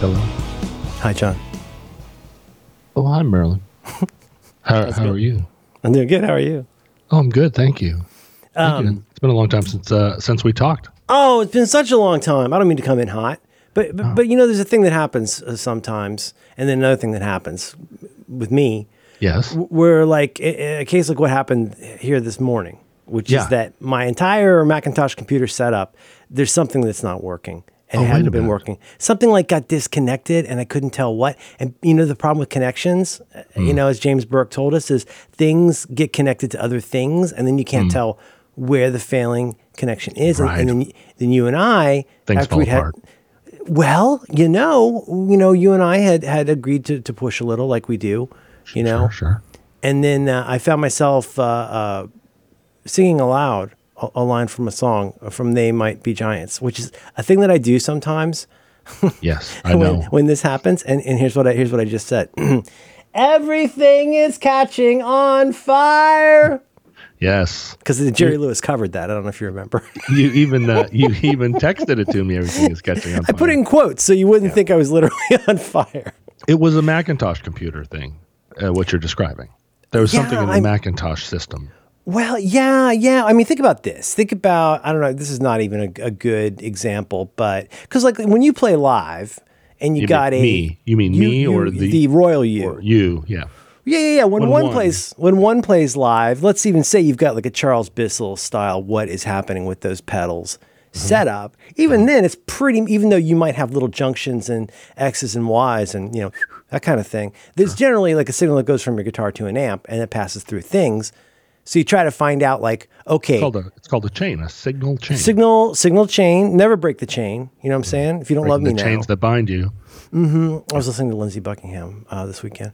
Hello. Hi, John. Oh, hi, Merlin. how how are you? I'm doing good. How are you? Oh, I'm good. Thank you. Thank you. Um, It's been a long time since uh, since we talked. Oh, it's been such a long time. I don't mean to come in hot, but Oh. but, but you know, there's a thing that happens uh, sometimes, and then another thing that happens with me, Yes. where like a, case like what happened here this morning, which Yeah. is that my entire Macintosh computer setup, there's something that's not working. And Oh, it hadn't been working. Something like got disconnected, and I couldn't tell what. And you know the problem with connections, uh, you Hmm. know, as James Burke told us, is things get connected to other things, and then you can't tell where the failing connection is. And, and Hmm. Then, then you and I, Things after fall we'd had, apart. well, you know, you know, you and I had had agreed to, to push a little, like we do, you know, Sure. Sure. and then uh, I found myself uh, uh, singing aloud a, a line from a song from "They Might Be Giants," which is a thing that I do sometimes Yes, I when, know. when this happens. And, and here's what I here's what I just said: Everything is catching on fire. Yes. Because Jerry Lewis covered that. I don't know if you remember. You even uh, you even texted it to me. Everything is catching on I put it in quotes so you wouldn't think I was literally on fire. It was a Macintosh computer thing. Uh, what you're describing. There was Yeah, something in the I'm- Macintosh system. Well, yeah, yeah. I mean, think about this. Think about, I don't know, this is not even a, a good example, but because like when you play live and you, You got mean a. me. You mean me or the- The royal you. Or you, yeah. yeah, yeah, yeah. When When one, one. plays when one plays live, let's even say you've got like a Charles Bissell style what is happening with those pedals Mm-hmm. set up. Even then it's pretty even though you might have little junctions and X's and Y's and you know that kind of thing. There's generally like a signal that goes from your guitar to an amp and it passes through things. So you try to find out like, okay, It's called a it's called a chain, a signal chain. signal signal chain, never break the chain. You know what I'm saying? If you don't love the me now. The chains that bind you. I was listening to Lindsey Buckingham uh, this weekend,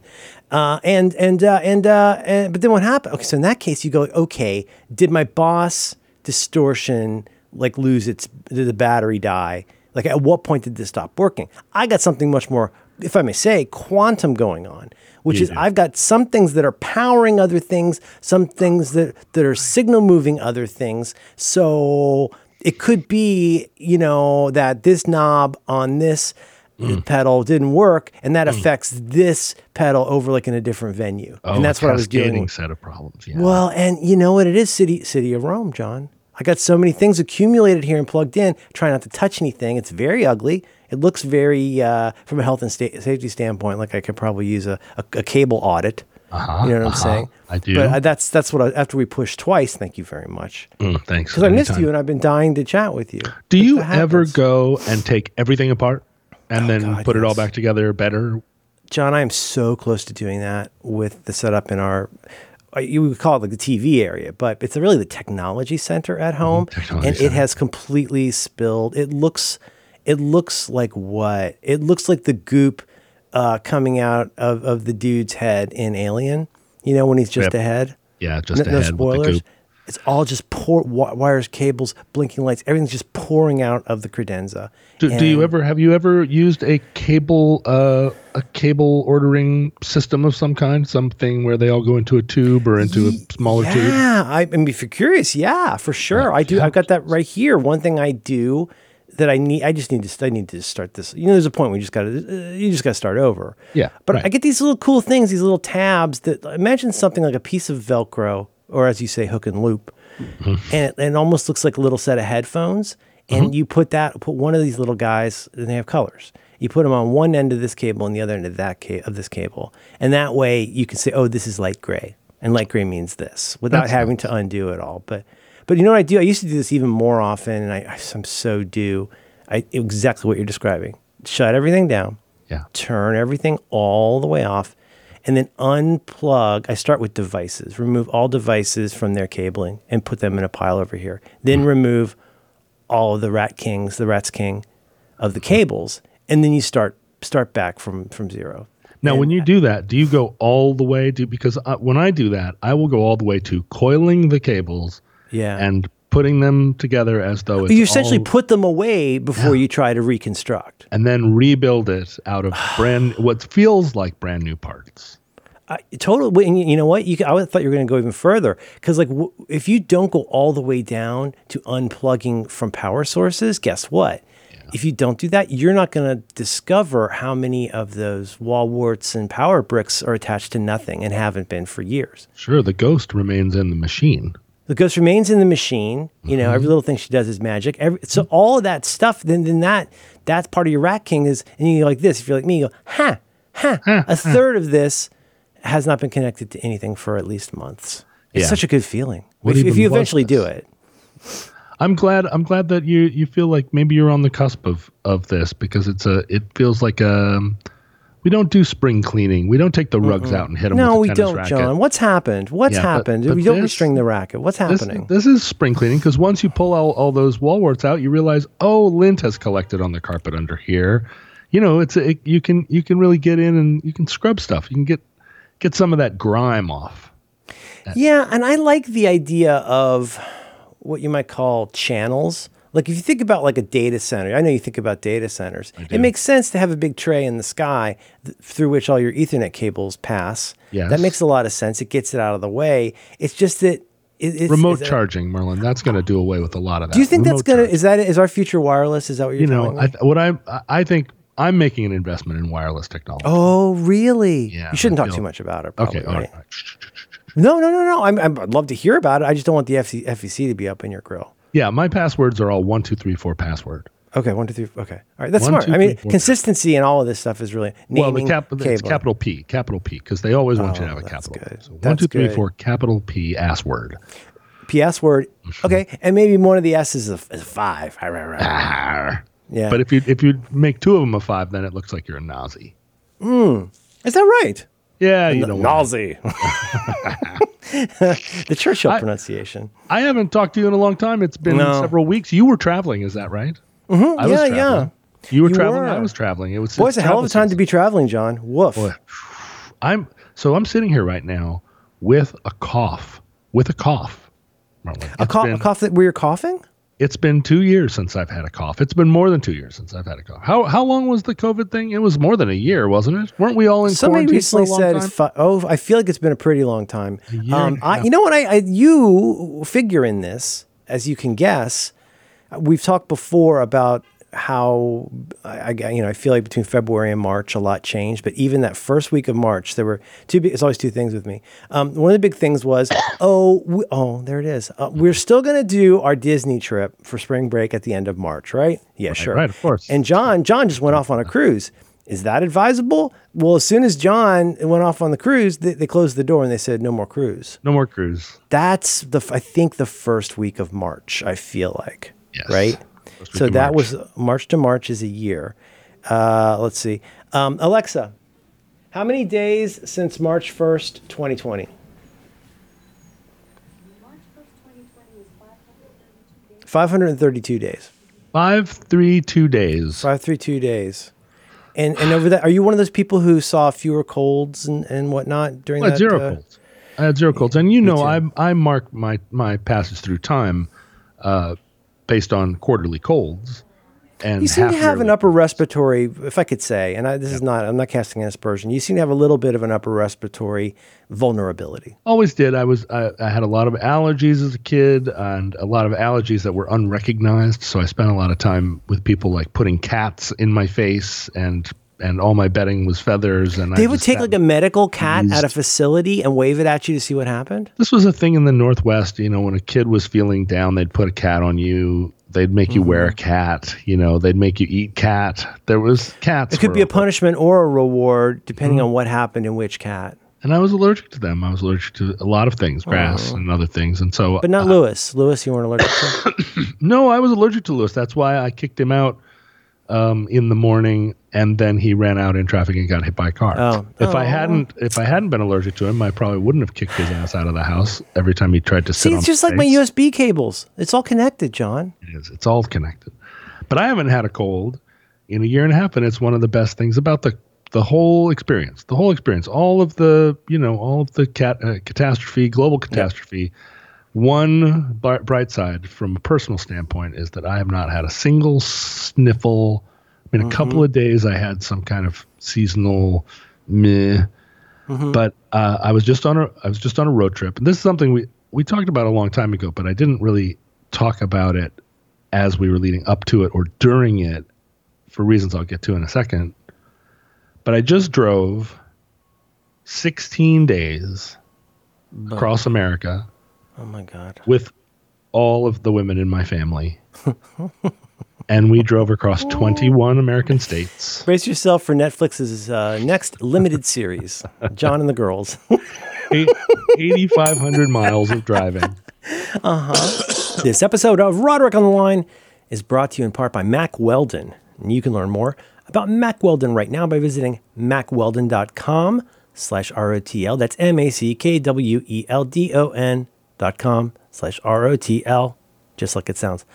uh, and and uh, and uh, and but then what happened? Okay, so in that case, you go, okay, did my boss distortion like lose its did the battery die? Like at what point did this stop working? I got something much more, if I may say, quantum going on, which You is do. I've got some things that are powering other things, some things that that are signal moving other things. So it could be, you know, that this knob on this Mm. pedal didn't work, and that affects this pedal over like in a different venue. Oh, and that's what I was cascading set of problems. Yeah. Well, and you know what it is, city city of Rome, John. I got so many things accumulated here and plugged in. Try not to touch anything. It's very ugly. It looks very, uh, from a health and sta- safety standpoint, like I could probably use a, a, a cable audit. Uh-huh, you know what I'm uh-huh. saying? I do. But uh, that's that's what I, after we pushed twice. Thank you very much. Mm, thanks. Because I missed you and I've been dying to chat with you. Do But you ever go and take everything apart and then God, put it all back together better? John, I am so close to doing that with the setup in our. uh, You would call it like the TV area, but it's really the technology center at home, Mm-hmm. technology and it has completely spilled. It looks, it looks like what? It looks like the goop uh, coming out of, of the dude's head in Alien. You know when he's just Yep. a head. Yeah, just no, no head with the spoilers. It's all just pour wires, cables, blinking lights. Everything's just pouring out of the credenza. Do, do you ever have you ever used a cable uh, a cable ordering system of some kind? Something where they all go into a tube or into a smaller tube? Yeah, I, I mean, if you're curious, yeah, for sure. I do. I've got that right here. One thing I do that I need, I just need to, I need to start this. You know, there's a point where you just got to, uh, you just got to start over. Yeah, But right. I get these little cool things, these little tabs that imagine something like a piece of Velcro, or as you say, hook and loop, Mm-hmm. and it, and it almost looks like a little set of headphones. And you put that, put one of these little guys, and they have colors. You put them on one end of this cable and the other end of that ca- of this cable, and that way you can say, "Oh, this is light gray," and light gray means this, without That's having to undo it all. But, but you know what I do? I used to do this even more often, and I, I'm so do. I exactly what you're describing. Shut everything down Yeah. turn everything all the way off, and then unplug. I start with devices, remove all devices from their cabling and put them in a pile over here. Then remove all of the Rat Kings, the Rat's King of the cables, and then you start start back from from zero. Now, when you do that, do you go all the way to because uh, when I do that, I will go all the way to coiling the cables Yeah. and putting them together as though it's you essentially all- put them away before you try to reconstruct. and then rebuild it out of brand what feels like brand new parts. I, totally. You know what? You, I thought you were going to go even further because, like, w- if you don't go all the way down to unplugging from power sources, guess what? If you don't do that, you're not going to discover how many of those wall warts and power bricks are attached to nothing and haven't been for years. Sure, the ghost remains in the machine. The ghost remains in the machine. You know, Mm-hmm. every little thing she does is magic. Every, so all of that stuff, then then that that's part of your rat king is, and you like this. If you're like me, you go, ha, ha. A third of this has not been connected to anything for at least months. It's Yeah. such a good feeling. What if, if you eventually do it, I'm glad. I'm glad that you you feel like maybe you're on the cusp of of this because it's a. It feels like um. We don't do spring cleaning. We don't take the rugs out and hit them. no, we don't, racket. John. What's happened? What's Yeah, happened? but we don't this- restring the racket. What's This, happening? this is spring cleaning because once you pull all, all those wall warts out, you realize, oh, lint has collected on the carpet under here. You know, it's a, it, you can you can really get in and you can scrub stuff. You can get get some of that grime off. Yeah, and I like the idea of what you might call channels. Like if you think about like a data center, I know you think about data centers. It makes sense to have a big tray in the sky th- through which all your Ethernet cables pass. Yes. that makes a lot of sense. It gets it out of the way. It's just that it, it's, Remote that- charging, Merlin. That's going to do away with a lot of that. Do you think that's gonna? Is that is our future wireless? Is that what you're You know, I, th- what I I think I'm making an investment in wireless technology. oh, really? Yeah, you shouldn't I talk feel- too much about it. Probably, okay, all right? right. No, no, no, no. I'm, I'm, I'd love to hear about it. I just don't want the FC, FEC to be up in your grill. Yeah, my passwords are all one two three four password. Okay, one, two, three. Okay, all right. That's One, smart. two, I mean, three, consistency and all of this stuff is really naming well, the cap, it's capital P, capital P, because they always want you to Oh, have a capital. good. P. So one That's two three good. four capital P ass word. PS word. Mm-hmm. Okay, and maybe one of the S's is a, is a five. Right, right, right. Yeah. But if you if you make two of them a five, then it looks like you're a Nazi. is that right? Yeah, you don't. Nazi. the Churchill I- pronunciation. I haven't talked to you in a long time. It's been No. several weeks. You were traveling, is that right? Mm-hmm. I was Yeah, traveling. yeah. You were You traveling. I was traveling. It was. Boy, it's a hell of a time to be traveling, John. Woof. Boy, I'm so I'm sitting here right now with a cough. With a cough. Merlin. A, It's cough, been- a cough that where you're coughing? It's been two years since I've had a cough. It's been more than two years since I've had a cough. How how long was the COVID thing? It was more than a year, wasn't it? Weren't we all in Somebody quarantine recently for a long said, fi- "Oh, I feel like it's been a pretty long time." Um, I, you know what? I, I you figure in this, as you can guess. We've talked before about how I, you know I feel like between February and March a lot changed, but even that first week of March there were two. Big, it's always two things with me. Um, one of the big things was oh we, oh there it is. Uh, we're still going to do our Disney trip for spring break at the end of March, right? Yeah, sure, right, of course. And John John just went off on a cruise. Is that advisable? Well, as soon as John went off on the cruise, they, they closed the door and they said no more cruise. no more cruise. That's the I think the first week of March. I feel like Yes. right. So that March. was March to March is a year. Uh, let's see, um, Alexa, how many days since March first, twenty twenty? March 1st, 2020 is 532 days. Five hundred and thirty-two days. Five three two days. Five three two days. And and over that, are you one of those people who saw fewer colds and, and whatnot during had that? zero uh, colds. I had zero colds, and you know. I I mark my my passage through time, uh, based on quarterly colds. And You seem to have an upper respiratory, if I could say, and I, this is not, I'm not casting an aspersion. You seem to have a little bit of an upper respiratory vulnerability. always did. I was I, I had a lot of allergies as a kid, and a lot of allergies that were unrecognized. So I spent a lot of time with people like putting cats in my face, and and all my bedding was feathers. And They I would take like a medical cat at a facility and wave it at you to see what happened. This was a thing in the Northwest. You know, when a kid was feeling down, they'd put a cat on you. They'd make you wear Mm-hmm. a cat. You know, they'd make you eat cat. There was cats. It could be a punishment or a reward depending Mm-hmm. on what happened in which cat. and I was allergic to them. I was allergic to a lot of things, grass and other things. And so, Oh. But not Lewis. Lewis, you weren't allergic to. no, I was allergic to Lewis. That's why I kicked him out um, in the morning, and then he ran out in traffic and got hit by a car. Oh. If I Oh. hadn't, if I hadn't been allergic to him, I probably wouldn't have kicked his ass out of the house every time he tried to sit see, on it's just like my. USB cables. It's all connected, John. It is. It's all connected. But I haven't had a cold in a year and a half, and it's one of the best things about the the whole experience. The whole experience, all of the you know, all of the cat uh, catastrophe, global catastrophe. One bright side, from a personal standpoint, is that I have not had a single sniffle. I mean, a couple of days I had some kind of seasonal meh. But uh, I was just on a I was just on a road trip, and this is something we we talked about a long time ago, but I didn't really talk about it as we were leading up to it or during it for reasons I'll get to in a second. But I just drove 16 days across America Oh my God. with all of the women in my family. and we drove across 21 American states. Brace yourself for Netflix's uh, next limited series, John and the Girls. 8,500 miles of driving. Uh huh. this episode of Roderick on the Line is brought to you in part by Mack Weldon. And you can learn more about Mack Weldon right now by visiting mackweldon.com slash ROTL. That's M-A-C-K-W-E-L-D-O-N dot com slash R-O-T-L, just like it sounds.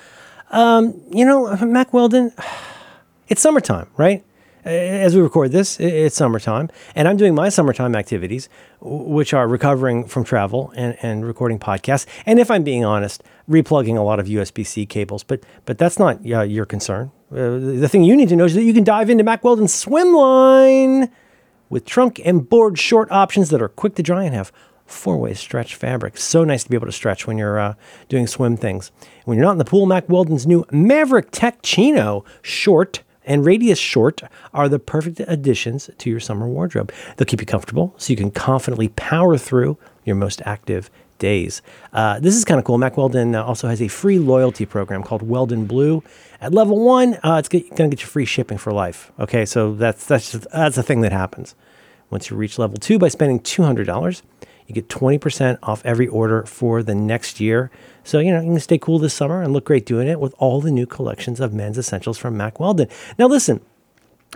Um, you know, Mack Weldon, it's summertime, right? As we record this, it's summertime, and I'm doing my summertime activities, which are recovering from travel and, and recording podcasts. And if I'm being honest, replugging a lot of USB-C cables. But but that's not uh, your concern. Uh, the thing you need to know is that you can dive into Mack Weldon's swim line with trunk and board short options that are quick to dry and have four-way stretch fabric. So nice to be able to stretch when you're uh, doing swim things. When you're not in the pool, Mack Weldon's new Maverick Tech Chino short and Radius short are the perfect additions to your summer wardrobe. They'll keep you comfortable so you can confidently power through your most active days. Uh, this is kind of cool. Mack Weldon uh, also has a free loyalty program called Weldon Blue. At level one, uh, it's going to get you free shipping for life. Okay, so that's that's just, that's a thing that happens. Once you reach level two by spending two hundred dollars, you get twenty percent off every order for the next year. So you know you can stay cool this summer and look great doing it with all the new collections of men's essentials from Mack Weldon. Now listen.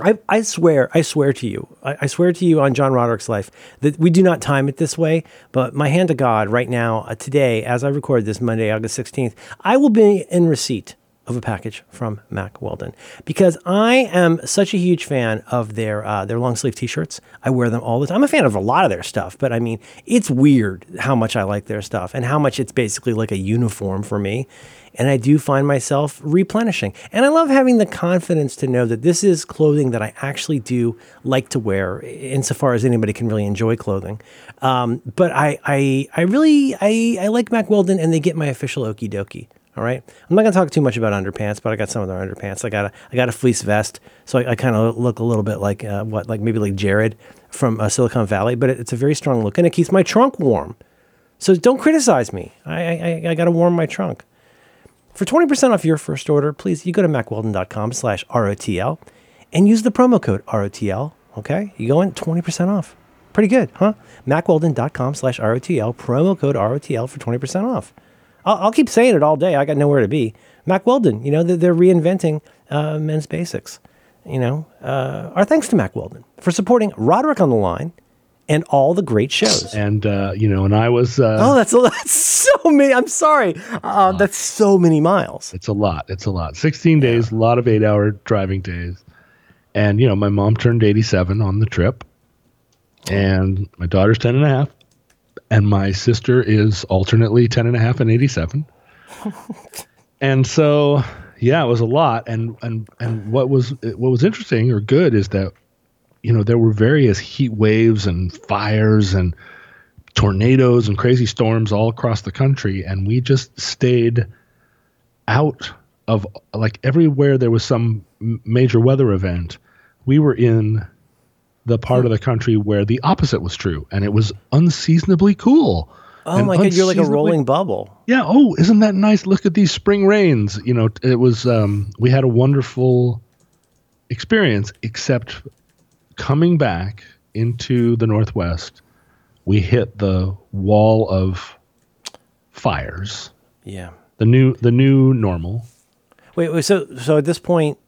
I, I swear, I swear to you, I, I swear to you on John Roderick's life that we do not time it this way. But my hand to God, right now, uh, today, as I record this Monday, August 16th, I will be in receipt of a package from Mack Weldon because I am such a huge fan of their uh, their long sleeve T-shirts. I wear them all the time. I'm a fan of a lot of their stuff, but I mean, it's weird how much I like their stuff and how much it's basically like a uniform for me. And I do find myself replenishing. And I love having the confidence to know that this is clothing that I actually do like to wear, insofar as anybody can really enjoy clothing. Um, but I, I, I really, I, I like Mack Weldon, and they get my official okie dokie. All right. I'm not gonna talk too much about underpants, but I got some of their underpants. I got a I got a fleece vest, so I, I kind of look a little bit like uh, what, like maybe like Jared from uh, Silicon Valley, but it, it's a very strong look, and it keeps my trunk warm. So don't criticize me. I I, I got to warm my trunk. For 20% off your first order, please you go to mackweldon.com slash ROTL and use the promo code ROTL. Okay? You go in 20% off. Pretty good, huh? mackweldon.com slash ROTL, promo code ROTL for 20% off. I'll, I'll keep saying it all day. I got nowhere to be. Mack Weldon, you know, they're, they're reinventing uh, men's basics. You know, uh, our thanks to Mack Weldon for supporting Roderick on the Line and all the great shows. And, uh, you know, and I was, uh, Oh, that's, that's so many. I'm sorry. Uh, that's so many miles. it's a lot. It's a lot. 16 days, a lot of eight hour driving days. And, you know, my mom turned 87 on the trip. And my daughter's 10 and a half. And my sister is alternately 10 and a half and 87. and so, yeah, it was a lot. And, and, and what was, what was interesting or good is that, you know, there were various heat waves and fires and tornadoes and crazy storms all across the country. And we just stayed out of like everywhere there was some major weather event, we were in the part of the country where the opposite was true, and it was unseasonably cool. Oh my God, you're like a rolling bubble. Yeah. Oh, isn't that nice? Look at these spring rains. You know, it was. Um, we had a wonderful experience, except coming back into the northwest, we hit the wall of fires. Yeah. The new, the new normal. Wait, wait, so so at this point,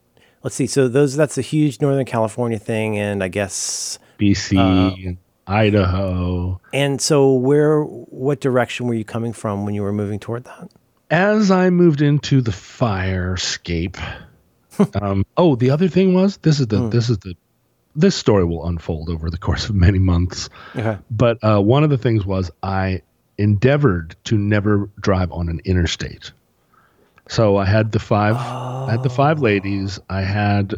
let's see. So those that's a huge Northern California thing, and I guess BC, Uh, and Idaho. and so where what direction were you coming from when you were moving toward that? As I moved into the firescape, um, oh, the other thing was this is the Hmm. this is the this story will unfold over the course of many months. Okay. But uh, one of the things was I endeavored to never drive on an interstate. So I had the five, I had the five ladies. I had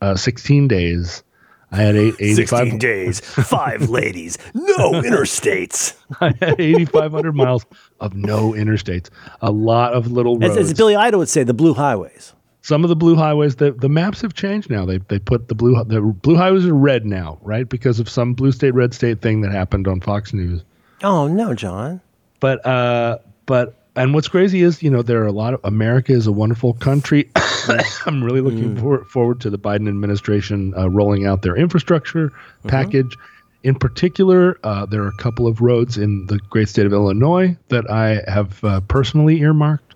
uh, 16 days. I had eight, 85, 16 days, five ladies, no interstates. I had 8,500 miles of no interstates, a lot of little As, as Billy Idol would say, the blue highways. Some of the blue highways, the, the maps have changed now. They they put the blue the blue highways are red now, right? Because of some blue state red state thing that happened on Fox News. Oh, no, John. But uh, but and what's crazy is you know there are a lot of America is a wonderful country. I'm really looking for, forward to the Biden administration uh, rolling out their infrastructure package. In particular, uh, there are a couple of roads in the great state of Illinois that I have uh, personally earmarked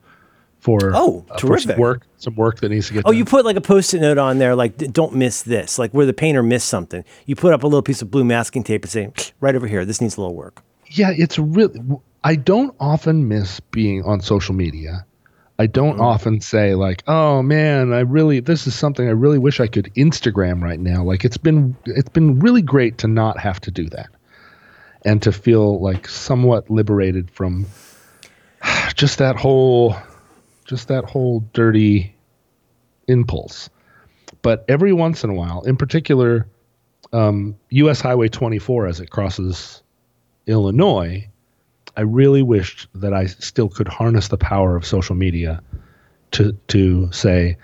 for Oh, uh, for some terrific. work some work that needs to get Oh, done. you put like a post-it note on there, like "Don't miss this," like where the painter missed something. You put up a little piece of blue masking tape and say, "Right over here, this needs a little work." yeah, it's really. I don't often miss being on social media. I don't Mm-hmm. often say like, "Oh man, I really this is something I really wish I could Instagram right now." Like it's been it's been really great to not have to do that, and to feel like somewhat liberated from just that whole just that whole dirty impulse. But every once in a while, in particular, um, U.S. Highway 24 as it crosses Illinois, I really wished that I still could harness the power of social media to to say,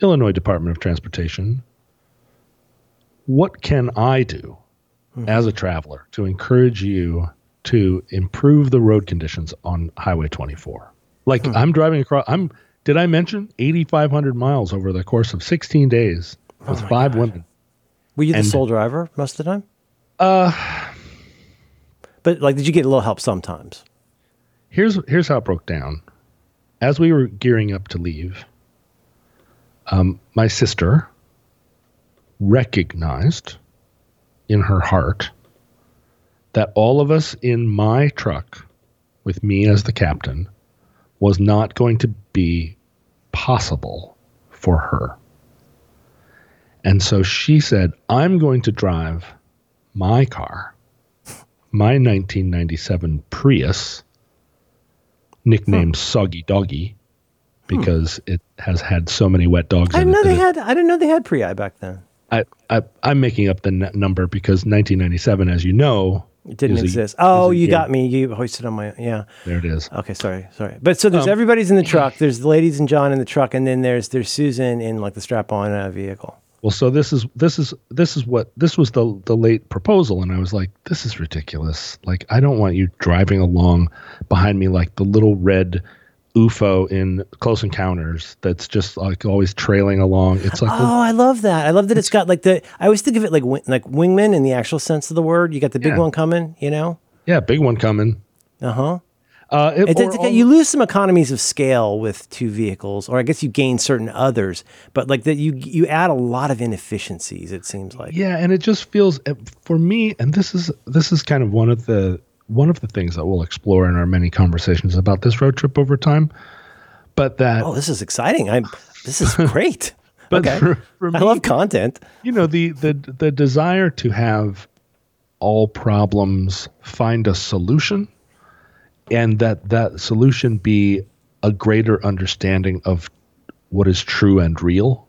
Illinois Department of Transportation, what can I do as a traveler to encourage you to improve the road conditions on Highway 24? Like I'm driving across. I'm. Did I mention 8,500 miles over the course of 16 days with five women? Were you the And- sole driver most of the time? Uh, but like, did you get a little help sometimes? here's here's how it broke down. As we were gearing up to leave, um, my sister recognized in her heart that all of us in my truck, with me as the captain, was not going to be possible for her. And so she said, I'm going to drive my car, my 1997 Prius, nicknamed Soggy Doggy, because it has had so many wet dogs I in didn't know it. they had. I didn't know they had pre-i back then. I, I, I'm making up the n- number because 1997, as you know, It didn't is a- exist. oh, you year- got me. You hoisted on my yeah. There it is. Okay, sorry, sorry. But so Um, there's everybody's in the truck. There's the ladies and John in the truck, and then there's there's Susan in like the strap-on uh, vehicle. Well, so this is this is this is what this was the the late proposal, and I was like, this is ridiculous. Like, I don't want you driving along behind me like the little red UFO in Close Encounters that's just like always trailing along. It's like Oh, I love that. I love that it's got like the. I always think of it like like wingman in the actual sense of the word. You got the big Yeah. one coming. You know. yeah, big one coming. Uh-huh. Uh it, It, or all- you lose some economies of scale with two vehicles, or I guess you gain certain others. But like that, you you add a lot of inefficiencies. It seems like. Yeah, and it just feels uh, for me, and this is this is kind of one of the one of the things that we'll explore in our many conversations about this road trip over time. But that Oh, this is exciting. I'm. This is great. But okay. for- for I love content. you know the the the desire to have all problems find a solution and that that solution be a greater understanding of what is true and real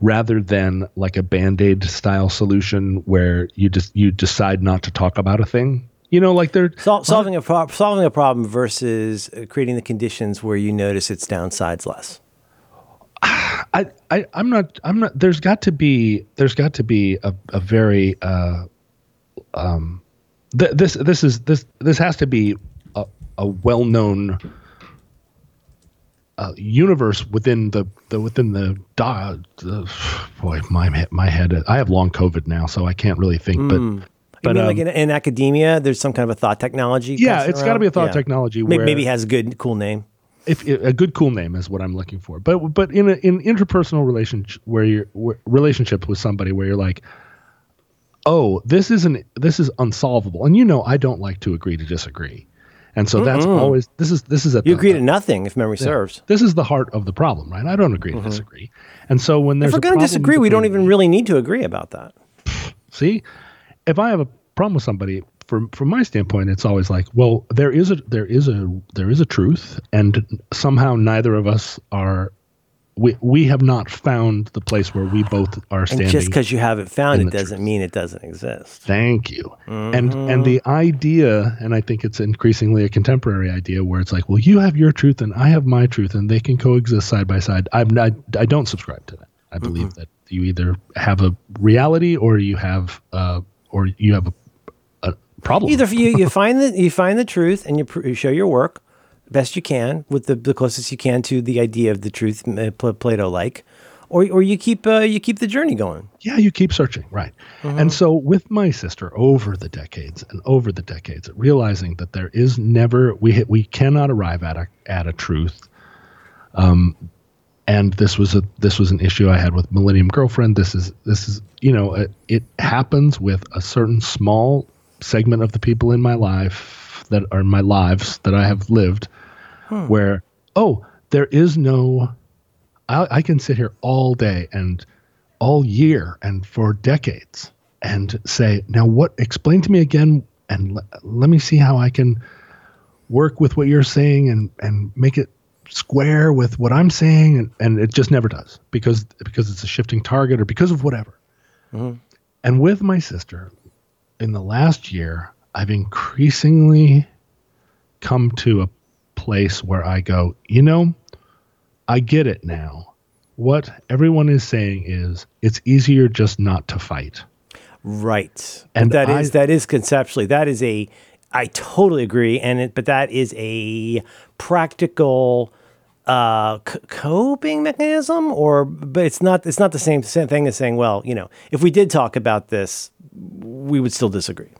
rather than like a band-aid style solution where you just you decide not to talk about a thing you know like they're Sol- solving a pro- solving a problem versus uh, creating the conditions where you notice its downsides less. I, I I'm not I'm not there's got to be there's got to be a, a very uh um th- this this is this this has to be a, a well-known uh, universe within the, the within the, do- the boy my my head I have long covid now so I can't really think but you but mean like um, in, in academia, there's some kind of a thought technology? yeah it's got to be a thought Yeah. technology May- where Maybe has a good, cool name. if a good cool name is what I'm looking for. But but in a, in interpersonal relationship where you're where, relationship with somebody where you're like, oh, this isn't this is unsolvable, and you know I don't like to agree to disagree, and so that's always this is this is at You the, agree to nothing if memory serves. This is the heart of the problem, right? I don't agree to mm-hmm. disagree, and so when there's If we're going to disagree, we don't even really need to agree about that. See, if I have a problem with somebody, from from my standpoint, it's always like, well, there is a there is a there is a truth, and somehow neither of us are we we have not found the place where we both are And standing. just because you haven't found it doesn't mean it doesn't exist. Thank you. And Mm-hmm. and the idea, and I think it's increasingly a contemporary idea where it's like, well, you have your truth and I have my truth, and they can coexist side by side. I'm not. I don't subscribe to that. I believe that you either have a reality or you have uh or you have a, a problem. Either you, you find the you find the truth and you, pr- you show your work best you can with the, the closest you can to the idea of the truth, uh, Plato like, or or you keep uh, you keep the journey going. yeah, you keep searching, right? And so with my sister over the decades and over the decades, realizing that there is never we we cannot arrive at a at a truth. Um, and this was a this was an issue I had with Millennium Girlfriend. This is this is you know it, it happens with a certain small segment of the people in my life that are my lives that I have lived, where oh there is no I, I can sit here all day and all year and for decades and say, now what, explain to me again and le- let me see how I can work with what you're saying and, and make it square with what I'm saying. And, and it just never does because, because it's a shifting target or because of whatever. Mm-hmm. And with my sister in the last year, I've increasingly come to a place where I go, you know, I get it now. What everyone is saying is it's easier just not to fight. Right. And that is I- that is conceptually that is a I totally agree and it but that is a practical uh c- coping mechanism or but it's not it's not the same, same thing as saying well you know if we did talk about this we would still disagree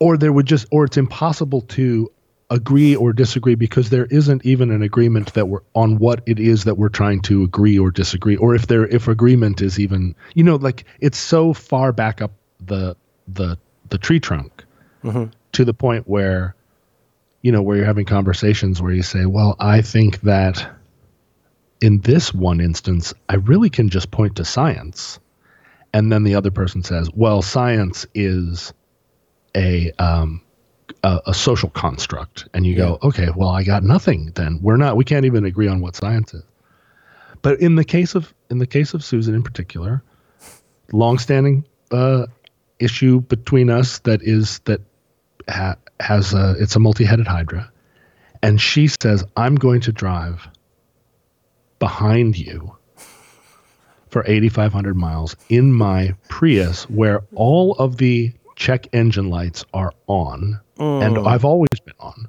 Or there would just or it's impossible to agree or disagree because there isn't even an agreement that we're on what it is that we're trying to agree or disagree or if there if agreement is even you know like it's so far back up the the the tree trunk to the point where you know where you're having conversations where you say well i think that in this one instance i really can just point to science. And then the other person says well science is a um a, a social construct and you go okay well i got nothing then. We're not we can't even agree on what science is. But in the case of in the case of susan in particular longstanding uh issue between us that is that ha- has a it's a multi-headed hydra. And she says i'm going to drive behind you for 8500 miles in my prius where all of the check engine lights are on and oh. i've always been on.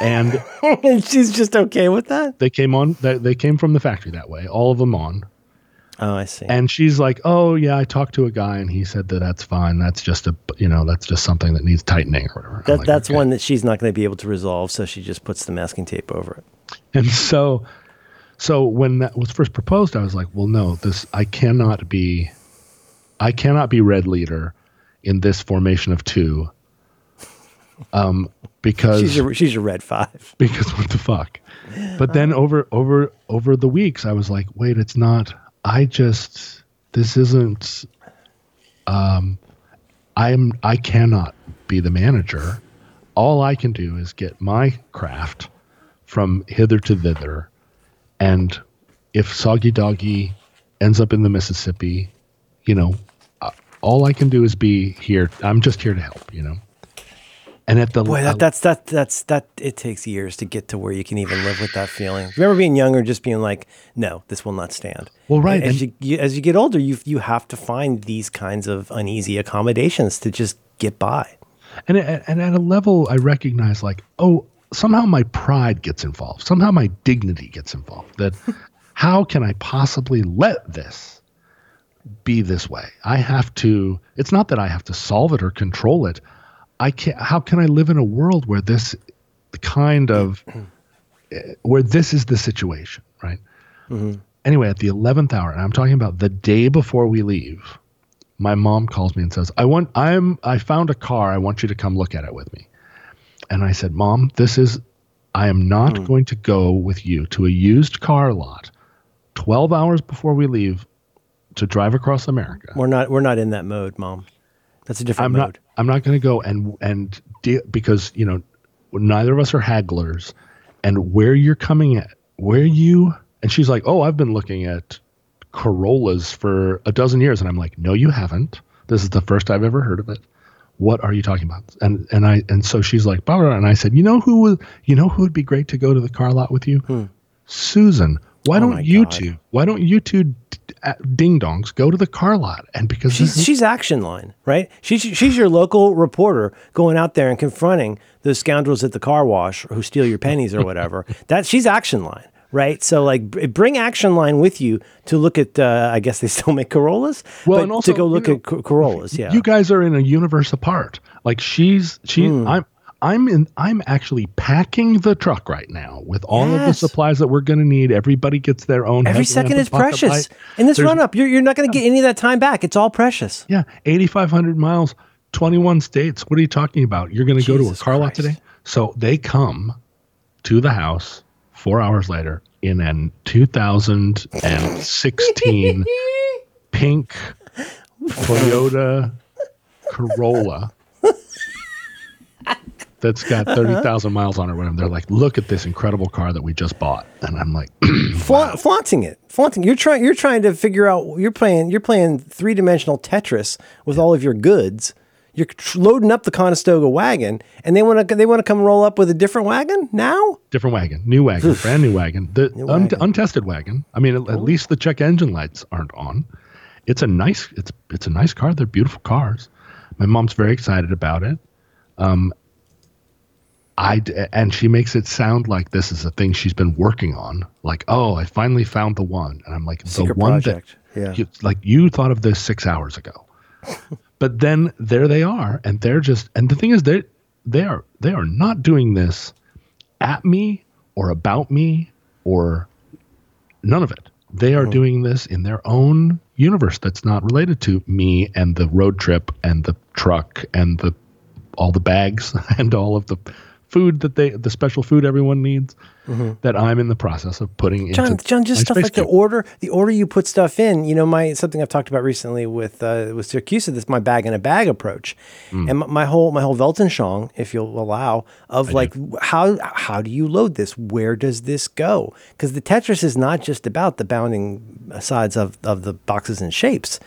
And and she's just okay with that? they came on they, they came from the factory that way all of them on. Oh I see. And she's like oh yeah i talked to a guy and he said that that's fine. That's just a you know that's just something that needs tightening or whatever. That, like, that's "Okay." one that she's not going to be able to resolve so she just puts the masking tape over it. And so, so when that was first proposed, I was like, well, no, this I cannot be, I cannot be red leader in this formation of two. Um, because she's a, she's your red five because what the fuck? But then over over over the weeks, I was like, wait, it's not. I just this isn't. Um, I'm I cannot be the manager. All I can do is get my craft from hither to thither, and if Soggy Doggy ends up in the Mississippi, you know, all I can do is be here. I'm just here to help, you know. And at the Boy, that, that's that that's that. It takes years to get to where you can even live with that feeling. Remember being younger, just being like, "No, this will not stand." Well, right, As and- you, you as you get older, you you have to find these kinds of uneasy accommodations to just get by. and and at a level i recognize like oh somehow my pride gets involved somehow my dignity gets involved that how can i possibly let this be this way. I have to it's not that i have to solve it or control it. I can't how can i live in a world where this kind of where this is the situation right? Mm-hmm. Anyway at the 11th hour and i'm talking about the day before we leave my mom calls me and says, "I want I'm I found a car. I want you to come look at it with me." And I said, "Mom, this is I am not mm. going to go with you to a used car lot 12 hours before we leave to drive across America. We're not we're not in that mode, mom. That's a different I'm mode. not I'm not going to go and and de- because, you know, neither of us are hagglers and where you're coming at where you And she's like, "Oh, I've been looking at Corollas for a dozen years." And I'm like, "No, you haven't. This is the first I've ever heard of it. What are you talking about?" And and I and so she's like, blah, blah, blah. and I said, "You know who would you know who would be great to go to the car lot with you? Hmm. Susan. Why. Oh don't you God. two? Why don't you two uh, ding dongs go to the car lot? And because She's is- she's action line, right? She's she's your local reporter going out there and confronting those scoundrels at the car wash who steal your pennies or whatever. that she's action line, right? So like bring action line with you to look at. Uh, I guess they still make Corollas. Well, but and also, to go you look know, at Corollas. Yeah, you guys are in a universe apart. Like she's she Hmm. I'm I'm in I'm actually packing the truck right now with all of the supplies that we're going to need. Everybody gets their own. every second is precious light. in this There's- run up. You're you're not going to get any of that time back. It's all precious. Yeah, 8500 miles, 21 states. What are you talking about? You're going to go to a car lot today? So they come to the house 4 hours later in an 2016 pink Toyota Corolla that's got 30,000 miles on it. Whatever. They're like, look at this incredible car that we just bought. And I'm like, Fla- flaunting it, flaunting. You're trying. You're trying to figure out. You're playing. You're playing three dimensional Tetris with all of your goods. You're tr- loading up the Conestoga wagon, and they want to. They want to come roll up with a different wagon now. different wagon, new wagon, brand new wagon, the un- wagon. untested wagon. I mean, at, at least the check engine lights aren't on. It's a nice, it's it's a nice car. They're beautiful cars. My mom's very excited about it. Um, I d- and she makes it sound like this is a thing she's been working on. Like, oh, I finally found the one, and I'm like, Secret the one project. that, Yeah. you, like you thought of this six hours ago. but then there they are, and they're just, and the thing is, they they are they are not doing this at me or about me or none of it. They are doing this in their own universe that's not related to me and the road trip and the truck and the all the bags and all of the food that they the special food everyone needs that I'm in the process of putting John, into John, just my stuff space like the order, the order you put stuff in. You know, my something I've talked about recently with uh, with Siracusa. This my bag in a bag approach, Mm. and my, my whole my whole Weltanschauung, if you'll allow, of like how how do you load this? Where does this go? Because the Tetris is not just about the bounding sides of of the boxes and shapes.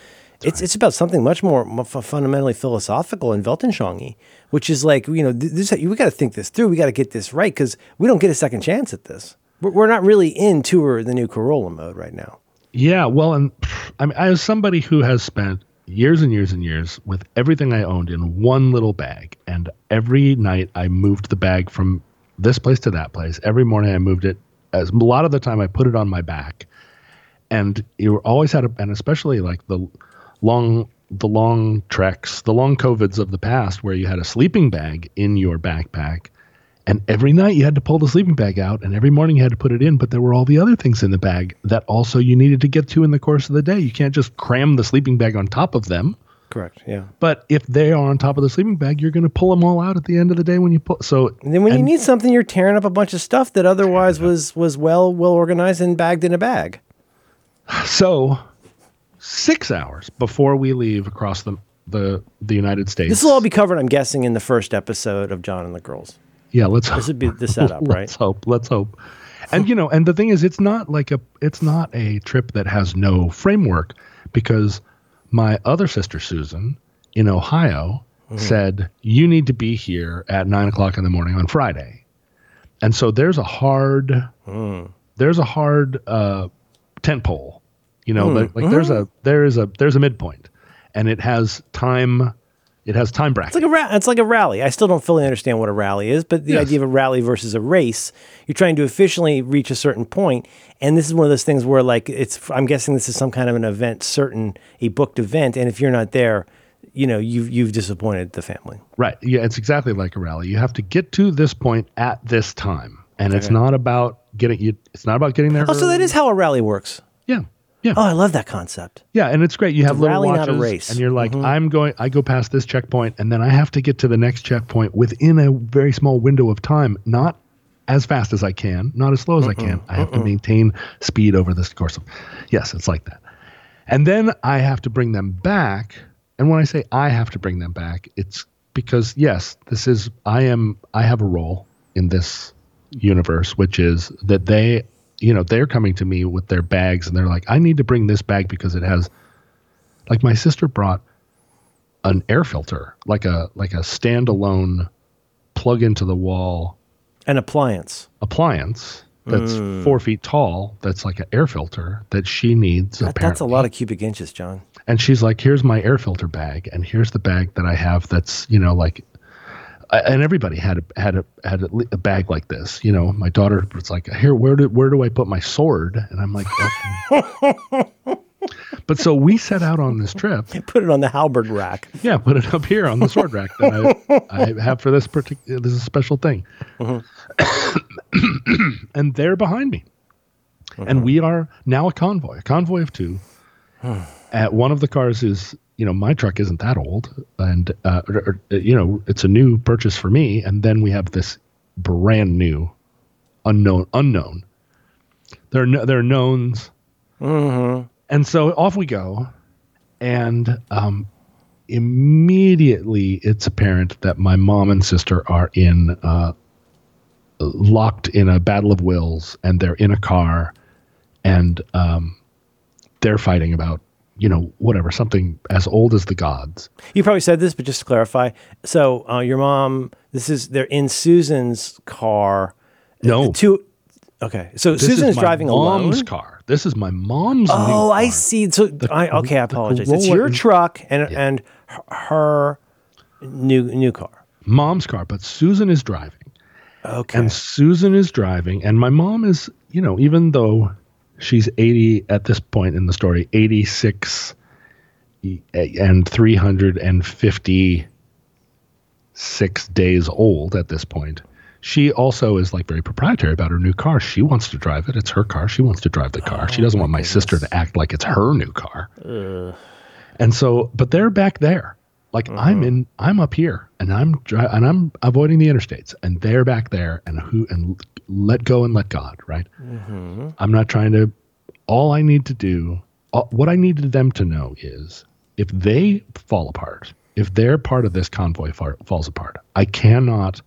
It's, it's about something much more fundamentally philosophical and Weltanschauung, which is like you know th- this we got to think this through. We got to get this right because we don't get a second chance at this. We're, we're not really in tour the new Corolla mode right now. Yeah, well, and I mean, as somebody who has spent years and years and years with everything I owned in one little bag, and every night I moved the bag from this place to that place. Every morning I moved it. As a lot of the time, I put it on my back, and you always had a, and especially like the long, the long treks, the long covids of the past, where you had a sleeping bag in your backpack. And every night you had to pull the sleeping bag out, and every morning you had to put it in. But there were all the other things in the bag that also you needed to get to in the course of the day. You can't just cram the sleeping bag on top of them. Correct. Yeah. But if they are on top of the sleeping bag, you're going to pull them all out at the end of the day when you pull. So And then when you need something, you're tearing up a bunch of stuff that otherwise was was well well organized and bagged in a bag. so six hours before we leave across the the the United States. This will all be covered, I'm guessing, in the first episode of John and the Girls. yeah. Let's hope This would be the setup, right? let's hope. Let's hope. And you know, and the thing is, it's not like a it's not a trip that has no framework because my other sister Susan in Ohio said you need to be here at nine o'clock in the morning on Friday, and so there's a hard there's a hard uh, tent pole. You know, like, hmm. like there's a there is a there's a midpoint, and it has time. It has time brackets. It's like a ra- it's like a rally. I still don't fully understand what a rally is, but the Yes. idea of a rally versus a race, you're trying to efficiently reach a certain point. point, and this is one of those things where like it's. I'm guessing this is some kind of an event, certain a booked event, and if you're not there, you know you've you've disappointed the family. Right. Yeah, it's exactly like a rally. You have to get to this point at this time. And it's not about getting you it's not about getting there. Oh, so that is how a rally works. Yeah. Oh, I love that concept. Yeah, and it's great. You have a little watches, a race. and you're like, Mhm. I'm going. I go past this checkpoint, and then I have to get to the next checkpoint within a very small window of time. Not as fast as I can, not as slow as I can. I have to maintain speed over this course of. Yes, it's like that. And then I have to bring them back. And when I say I have to bring them back, it's because yes, this is I am I have a role in this universe, which is that they you know, they're coming to me with their bags and they're like, I need to bring this bag because it has, like, my sister brought an air filter, like a like a standalone plug into the wall An appliance. appliance that's hmm. four feet tall. That's like an air filter that she needs. That- that's a lot of cubic inches, John. And she's like, "Here's my air filter bag, and here's the bag that I have. That's you know like." And everybody had a had a had a, a bag like this. You know, my daughter was like, "Here, where do where do I put my sword?" And I'm like, "Okay." "But so we set out on this trip. Put it on the halberd rack. Yeah, put it up here on the sword rack that I, I have for this particular. This is a special thing. Mm-hmm. and they're behind me, and mm-hmm. we are now a convoy, a convoy of two. Hmm. At one of the cars is, you know, my truck isn't that old, and uh, or- or, you know, it's a new purchase for me. And then we have this brand new, unknown, unknown. There are no, there are knowns, and so off we go, and um, immediately it's apparent that my mom and sister are in uh, locked in a battle of wills and they're in a car and um, they're fighting about you know whatever something as old as the gods You probably said this, but just to clarify. So uh, your mom, this is they're in Susan's car. No. The two. Okay, so This Susan is my driving mom's alone. car this is my mom's new Oh, I see. So I okay, I apologize. It's your truck and and her, her new new car. mom's car but susan is driving Okay. and Susan is driving, and my mom is, you know, even though she's 80 at this point in the story, 86 and 356 days old at this point, she also is like very proprietary about her new car. She wants to drive it. It's her car. She wants to drive the car. she doesn't want my sister to act like it's her new car. And so, but they're back there. Like I'm mm-hmm. in, I'm up here, and I'm dri- and I'm avoiding the interstates, and they're back there, and who and let go and let God, right? Mm-hmm. I'm not trying to. All I need to do, all, what I needed them to know is, if they fall apart, if their part of this convoy fa- falls apart, I cannot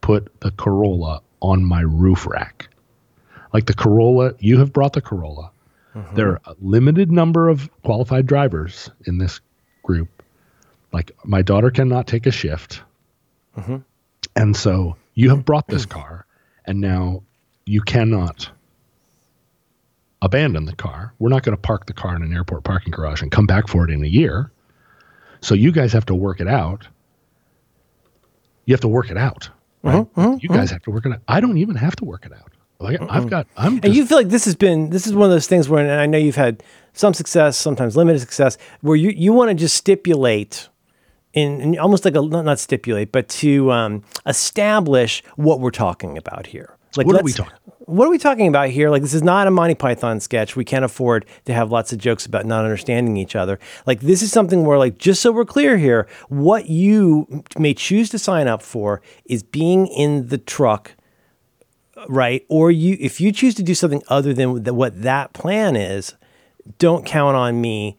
put the Corolla on my roof rack. Like the Corolla, you have brought the Corolla. Mm-hmm. There are a limited number of qualified drivers in this group. Like my daughter cannot take a shift. Mm-hmm. And so you have brought this hmm. car, and now you cannot abandon the car. We're not going to park the car in an airport parking garage and come back for it in a year. So you guys have to work it out. You have to work it out. Mm-hmm, right? Mm-hmm, you guys have to work it out. I don't even have to work it out. Like I've got I'm And you feel like this has been this is one of those things where, and I know you've had some success, sometimes limited success, where you you want to just stipulate. In, in almost like a not, not stipulate, but to um, establish what we're talking about here. Like, What are we talking- What are we talking about here? Like, this is not a Monty Python sketch. We can't afford to have lots of jokes about not understanding each other. Like, this is something where, like, just so we're clear here, what you may choose to sign up for is being in the truck right? Or you, if you choose to do something other than what that plan is, don't count on me.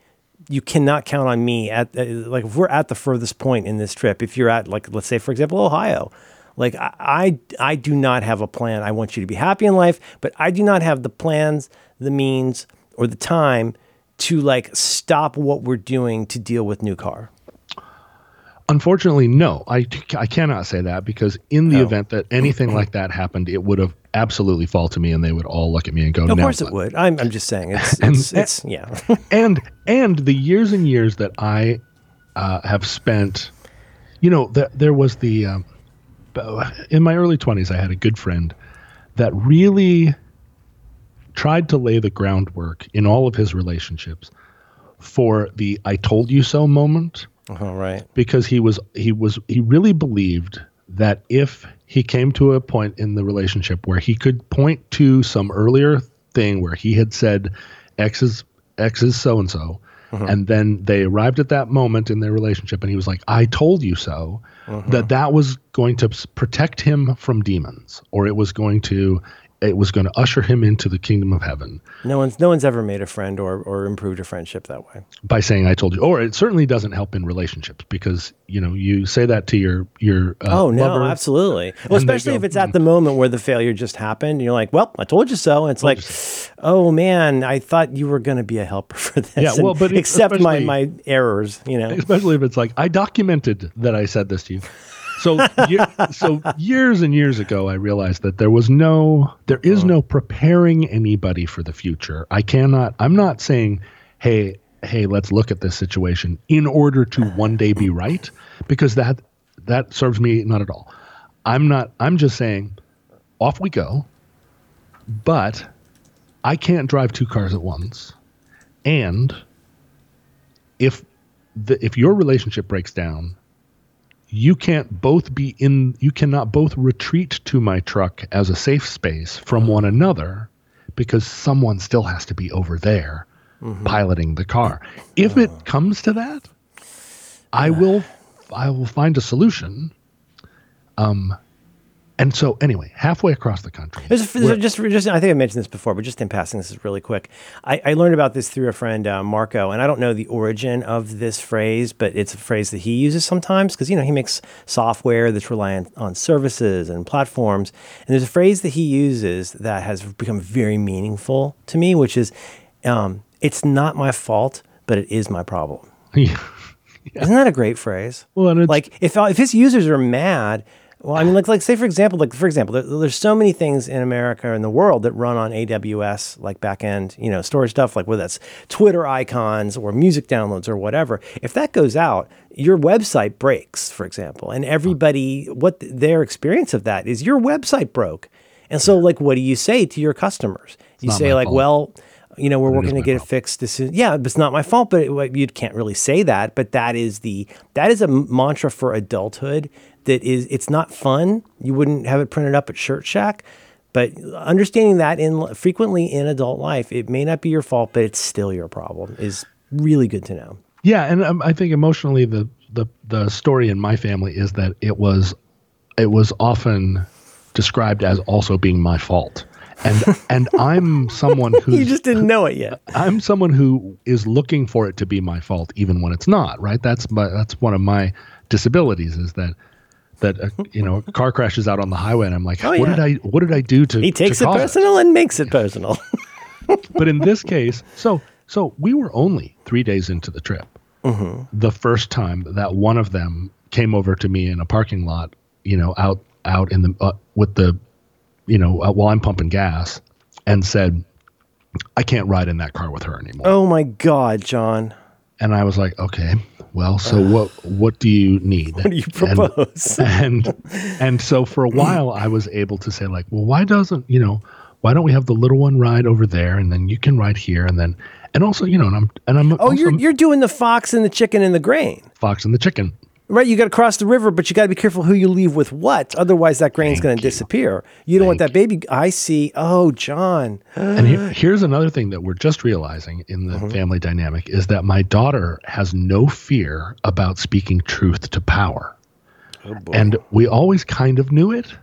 You cannot count on me at uh, like if we're at the furthest point in this trip. If you're at like let's say for example Ohio, like I, I I do not have a plan. I want you to be happy in life, but I do not have the plans, the means, or the time to like stop what we're doing to deal with new car. Unfortunately, no. I, I cannot say that because in the event that anything like that happened, it would have absolutely fall to me, and they would all look at me and go, Of "No." course it would. I'm I'm just saying it's And- it's, it's yeah. and and the years and years that I uh, have spent, you know, th- there was the um, in my early twenties, I had a good friend that really tried to lay the groundwork in all of his relationships for the "I told you so" moment Right, because he was he was he really believed that if he came to a point in the relationship where he could point to some earlier thing where he had said x is x is so and so and then they arrived at that moment in their relationship and he was like i told you so. Mm-hmm. That that was going to protect him from demons or it was going to it was going to usher him into the kingdom of heaven No one's no one's ever made a friend or or improved a friendship that way. by saying I told you. Or it certainly doesn't help in relationships because you know you say that to your your uh, Oh no, lover, absolutely. Well, especially go, if it's at the moment where the failure just happened, and you're like, "Well, I told you so." And it's like, "Oh man, I thought you were going to be a helper for this." Yeah, well, but accept my my errors, you know. especially if it's like I documented that I said this to you. So, so years and years ago, I realized that there was no, there is oh. no preparing anybody for the future. I cannot. I'm not saying, hey, hey, let's look at this situation in order to one day be right, because that that serves me not at all. I'm not. I'm just saying, off we go. But I can't drive two cars at once, and if the, if your relationship breaks down, you can't both be in. You cannot both retreat to my truck as a safe space from one another, because someone still has to be over there piloting the car. If it comes to that, I will. I will find a solution. Um, and so anyway, halfway across the country, There's a, there's a- just, just, I think I mentioned this before, but just in passing, this is really quick. I, I learned about this through a friend, uh, Marco, and I don't know the origin of this phrase, but it's a phrase that he uses sometimes because you know he makes software that's reliant on services and platforms. And there's a phrase that he uses that has become very meaningful to me, which is, um, "It's not my fault, but it is my problem." Yeah. Isn't that a great phrase? Well, and it's- like if if his users are mad, well, I mean, like like say for example, like for example, there, there's so many things in America and the world that run on AWS, like backend, you know, storage stuff, like whether that's Twitter icons or music downloads or whatever. If that goes out, your website breaks, for example, and everybody, what their experience of that is your website broke, and so like, what do you say to your customers? You say like, fault. well you know, we're it working to get it fixed. This is, yeah, it's not my fault, but it, you can't really say that. But that is the that is a mantra for adulthood. That is, it's not fun. You wouldn't have it printed up at Shirt Shack, but understanding that in frequently in adult life, it may not be your fault, but it's still your problem. Is really good to know. Yeah, and um, I think emotionally, the the the story in my family is that it was it was often described as also being my fault, and and I'm someone who You just didn't know it yet. I'm someone who is looking for it to be my fault, even when it's not. Right? That's my that's one of my disabilities is that that uh, you know a car crashes out on the highway and I'm like, Oh, what yeah. did I what did I do to He takes to it personal and makes it personal. but in this case, so so we were only three days into the trip. The first time that one of them came over to me in a parking lot, you know, out out in the uh, with the, you know, uh, while I'm pumping gas, and said, "I can't ride in that car with her anymore." oh my God, John. And I was like, "Okay, well, so what what do you need? What do you And- propose? and and so for a while I was able to say like, well, why doesn't you know, why don't we have the little one ride over there and then you can ride here and then and also you know and I'm and I'm oh, also you're you're doing the fox and the chicken and the grain. fox and the chicken. Right, you got to cross the river, but you got to be careful who you leave with what. Otherwise, that grain's going to disappear. You don't want that baby. I see. Oh, John. And here, here's another thing that we're just realizing in Mm-hmm. the family dynamic is that my daughter has no fear about speaking truth to power. Oh, and we always kind of knew it,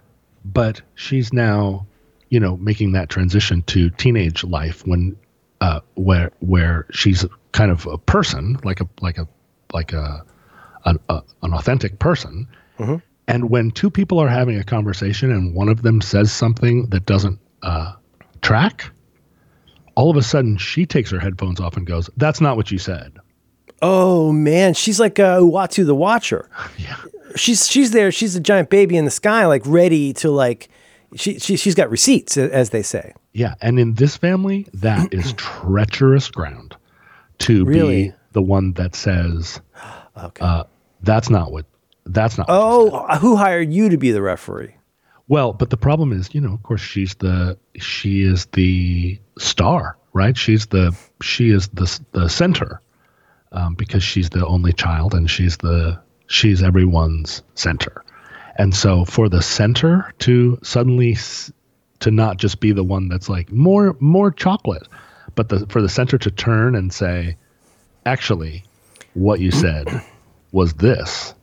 but she's now, you know, making that transition to teenage life when uh where where she's kind of a person, like a like a like a an, a, an authentic person. Mm-hmm. And when two people are having a conversation and one of them says something that doesn't uh, track, all of a sudden she takes her headphones off and goes, "That's not what you said." Oh man, she's like uh, Uatu the Watcher. Yeah. She's she's there. She's a giant baby in the sky, like ready to like. She she she's got receipts, as they say. Yeah, and in this family, that is treacherous ground to Really? be the one that says, Okay. uh, "That's not what." That's not. oh, said." who hired you to be the referee? well, but the problem is, you know, of course, she's the she is the star, right? She's the she is the the center um, because she's the only child and she's the she's everyone's center, and so for the center to suddenly to not just be the one that's like more more chocolate, but the for the center to turn and say, actually, what you said was this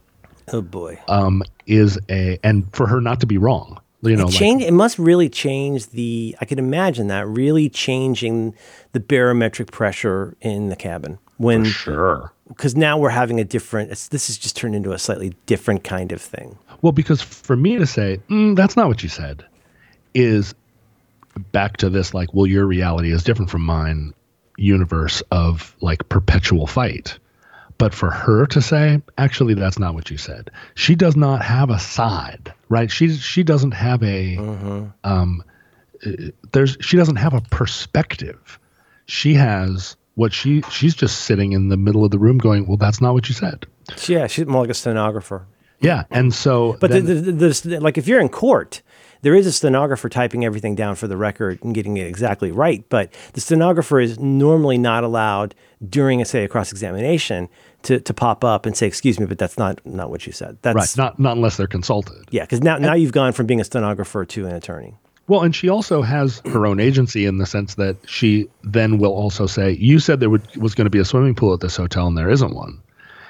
Oh boy. um, is a and for her not to be wrong You know, it like- change. it must really change the. I can imagine that really changing the barometric pressure in the cabin when sure. because now we're having a different. It's, this has just turned into a slightly different kind of thing. Well, because for me to say, mm, that's not what you said, is back to this like, well, your reality is different from mine universe of like perpetual fight. But for her to say, actually, that's not what you said. She does not have a side, right? She she doesn't have a um, uh, there's she doesn't have a perspective. She has what she she's just sitting in the middle of the room going, well, that's not what you said. Yeah, she's more like a stenographer. Yeah, and so But then- the, the, the, the, like, if you're in court, there is a stenographer typing everything down for the record and getting it exactly right. But the stenographer is normally not allowed during, a, say, a cross examination to, to pop up and say, "Excuse me, but that's not not what you said." That's right, not not unless they're consulted. yeah, because now now you've gone from being a stenographer to an attorney. Well, and she also has her own agency in the sense that she then will also say, "You said there would, was going to be a swimming pool at this hotel, and there isn't one."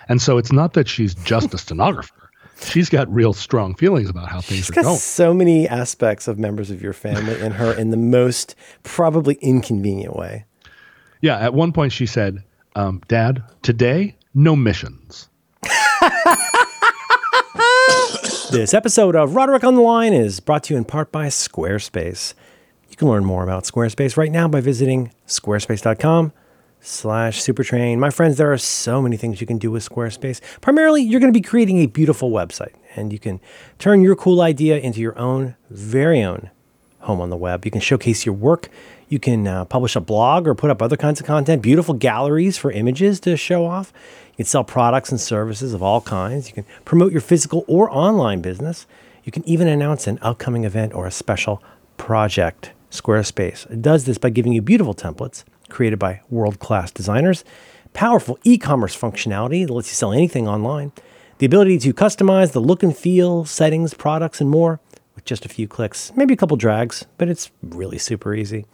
And so it's not that she's just a stenographer; she's got real strong feelings about how things She's are got going. so many aspects of members of your family in her in the most probably inconvenient way. Yeah, at one point she said, um, "Dad, today no missions." This episode of Roderick on the Line is brought to you in part by Squarespace. You can learn more about Squarespace right now by visiting squarespace.com slash supertrain. My friends, there are so many things you can do with Squarespace. Primarily, you're going to be creating a beautiful website, and you can turn your cool idea into your own very own home on the web. You can showcase your work. You can uh, publish a blog or put up other kinds of content, beautiful galleries for images to show off. You can sell products and services of all kinds. You can promote your physical or online business. You can even announce an upcoming event or a special project. Squarespace does this by giving you beautiful templates created by world class designers, powerful e commerce functionality that lets you sell anything online, the ability to customize the look and feel, settings, products, and more with just a few clicks, maybe a couple drags, but it's really super easy.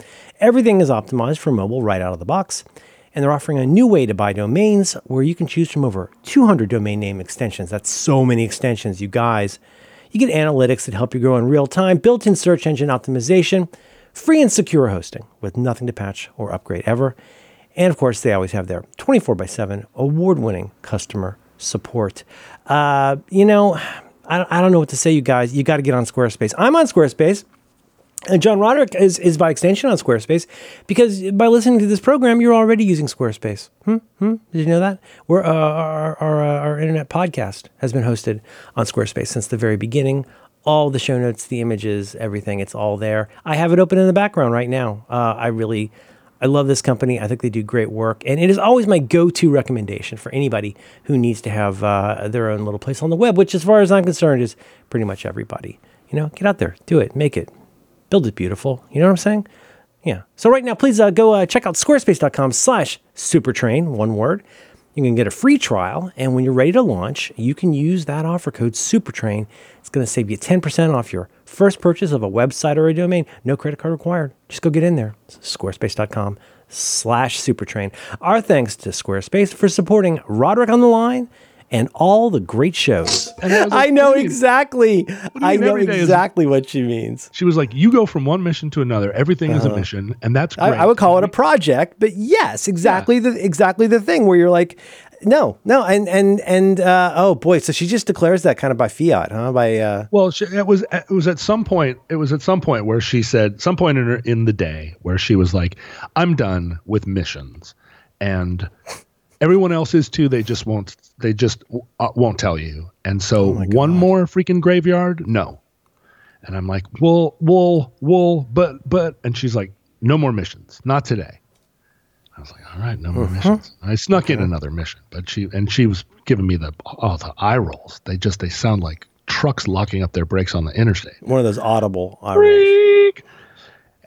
Everything is optimized for mobile right out of the box, and they're offering a new way to buy domains where you can choose from over 200 domain name extensions. That's so many extensions, you guys. You get analytics that help you grow in real time, built in search engine optimization, free and secure hosting with nothing to patch or upgrade ever. And of course, they always have their 24 by 7 award winning customer support. Uh, you know, I, I don't know what to say, you guys. You got to get on Squarespace. I'm on Squarespace. And John Roderick is, is by extension on Squarespace because by listening to this program, you're already using Squarespace. Hmm? Hmm? Did you know that? Uh, our, our, uh, our internet podcast has been hosted on Squarespace since the very beginning. All the show notes, the images, everything, it's all there. I have it open in the background right now. Uh, I really, I love this company. I think they do great work. And it is always my go to recommendation for anybody who needs to have uh, their own little place on the web, which, as far as I'm concerned, is pretty much everybody. You know, get out there, do it, make it, build it beautiful. You know what I'm saying? Yeah. So right now, please uh, go uh, check out squarespace.com slash supertrain, one word. You can get a free trial, and when you're ready to launch, you can use that offer code SUPERTRAIN. It's going to save you 10% off your first purchase of a website or a domain. No credit card required. Just go get in there. Squarespace.com slash supertrain. Our thanks to Squarespace for supporting Roderick on the Line and all the great shows. I like, I know what do you- exactly. I know day is- exactly what she means. She was like, "You go from one mission to another. Everything is a mission, and that's Uh-huh. I. I would call it a project, but yes, exactly the exactly the thing where you're like, no, no, and and and uh, oh boy, so she just declares that kind of by fiat, huh? By uh, Well, she, it was it was at some point it was at some point where she said some point in her, in the day where she was like, "I'm done with missions," and everyone else is too. They just won't they just uh, won't tell you. And so one more freaking graveyard, no. And I'm like, well, well, well, but but, and she's like, no more missions, not today. I was like, all right, no more missions. I snuck in another mission, but she and she was giving me the oh the eye rolls. They just they sound like trucks locking up their brakes on the interstate. one of those audible eye rolls. Freak.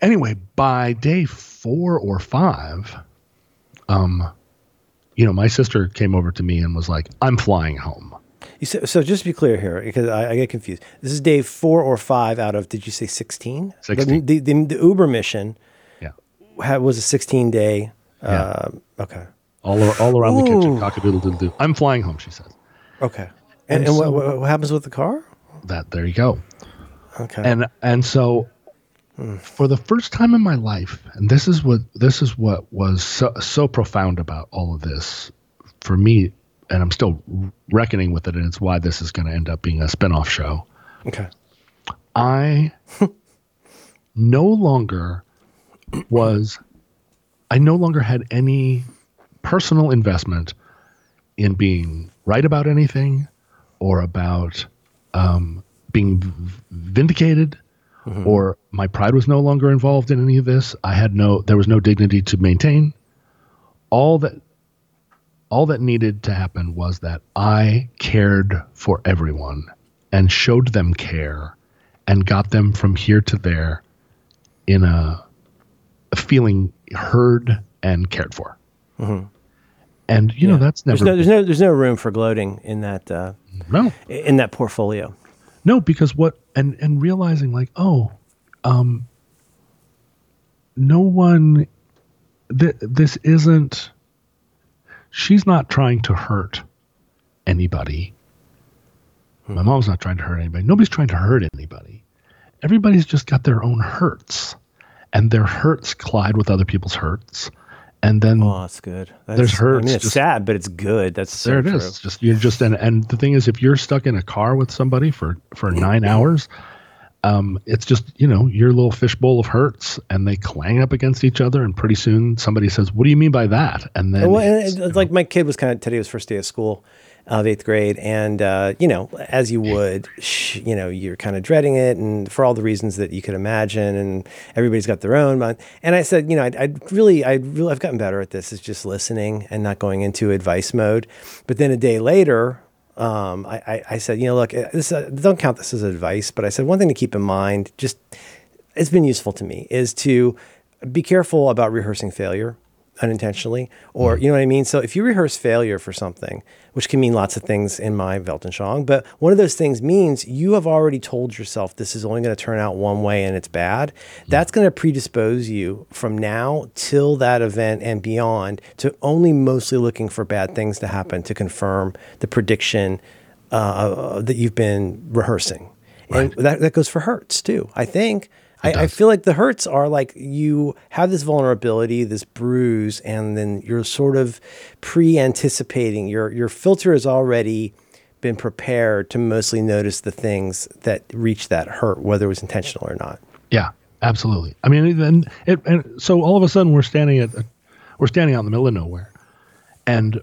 Anyway, by day four or five, um, you know, my sister came over to me and was like, "I'm flying home." You So, so just to be clear here, because I, I get confused. This is day four or five out of did you say sixteen? 16. The, the, the Uber mission Yeah, had, was a sixteen day. Yeah. Uh, okay, all all around the kitchen, Ooh. cockadoodle doodle doo. I'm flying home, she said. okay. And, And and so- what, what happens with the car? That there you go. Okay. and and so for the first time in my life and this is what this is what was so, so profound about all of this for me and i'm still reckoning with it and it's why this is going to end up being a spin-off show okay. i no longer was i no longer had any personal investment in being right about anything or about um, being v- vindicated or my pride was no longer involved in any of this. I had no there was no dignity to maintain. All that all that needed to happen was that i cared for everyone and showed them care and got them from here to there in a, a feeling heard and cared for. And you know that's never There's no, there's no there's no room for gloating in that uh, no. in that portfolio. No, because what and and realizing like, oh, um no one th- this isn't she's not trying to hurt anybody. My mom's not trying to hurt anybody. Nobody's trying to hurt anybody. Everybody's just got their own hurts. And their hurts collide with other people's hurts. And then Oh, that's good. That's, There's I hurts mean, it's just- sad, but it's good. That's so there it true. is. It's Just you're just and and the thing is, if you're stuck in a car with somebody for for nine hours, um, it's just you know your little fishbowl of hurts, and they clang up against each other, and pretty soon somebody says, "What do you mean by that?" And then Well, and it's, it- it's like my kid was kind of today was first day of school of eighth grade, and uh, you know, as you would, sh- you know, you're kind of dreading it, and for all the reasons that you could imagine, and everybody's got their own. But, and I said, you know, I'd, I'd really, I'd really, I've gotten better at this. Is just listening and not going into advice mode. But then a day later. Um, I, I, I said, you know, look, uh, this uh, don't count this as advice, but I said one thing to keep in mind, just it's been useful to me is to be careful about rehearsing failure unintentionally or you know what i mean so if you rehearse failure for something which can mean lots of things in my weltanschauung but one of those things means you have already told yourself this is only going to turn out one way and it's bad. That's going to predispose you from now till that event and beyond to only mostly looking for bad things to happen to confirm the prediction uh, that you've been rehearsing. And that, that goes for hurts too i think I, I feel like the hurts are like you have this vulnerability, this bruise, and then you're sort of pre-anticipating. Your your filter has already been prepared to mostly notice the things that reach that hurt, whether it was intentional or not. yeah, absolutely. I mean, and it and so all of a sudden we're standing at we're standing out in the middle of nowhere, and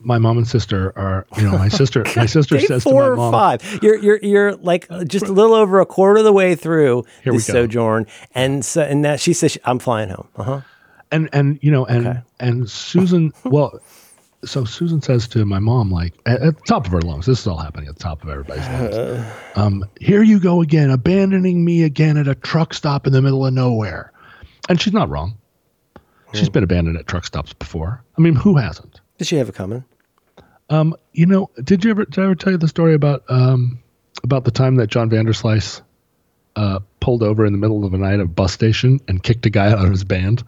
my mom and sister are you know my sister my sister says to four my or five. You're you're you're like just a little over a quarter of the way through Here this sojourn, and so and that she says I'm flying home. Uh huh. and and you know and Okay. and Susan well so Susan says to my mom like at, at the top of her lungs this is all happening at the top of everybody's lungs um here you go again abandoning me again at a truck stop in the middle of nowhere and she's not wrong she's been abandoned at truck stops before I mean who hasn't Did she have it coming? um you know did you ever did I ever tell you the story about um about the time that John Vanderslice uh, pulled over in the middle of the night at a bus station and kicked a guy out of his band,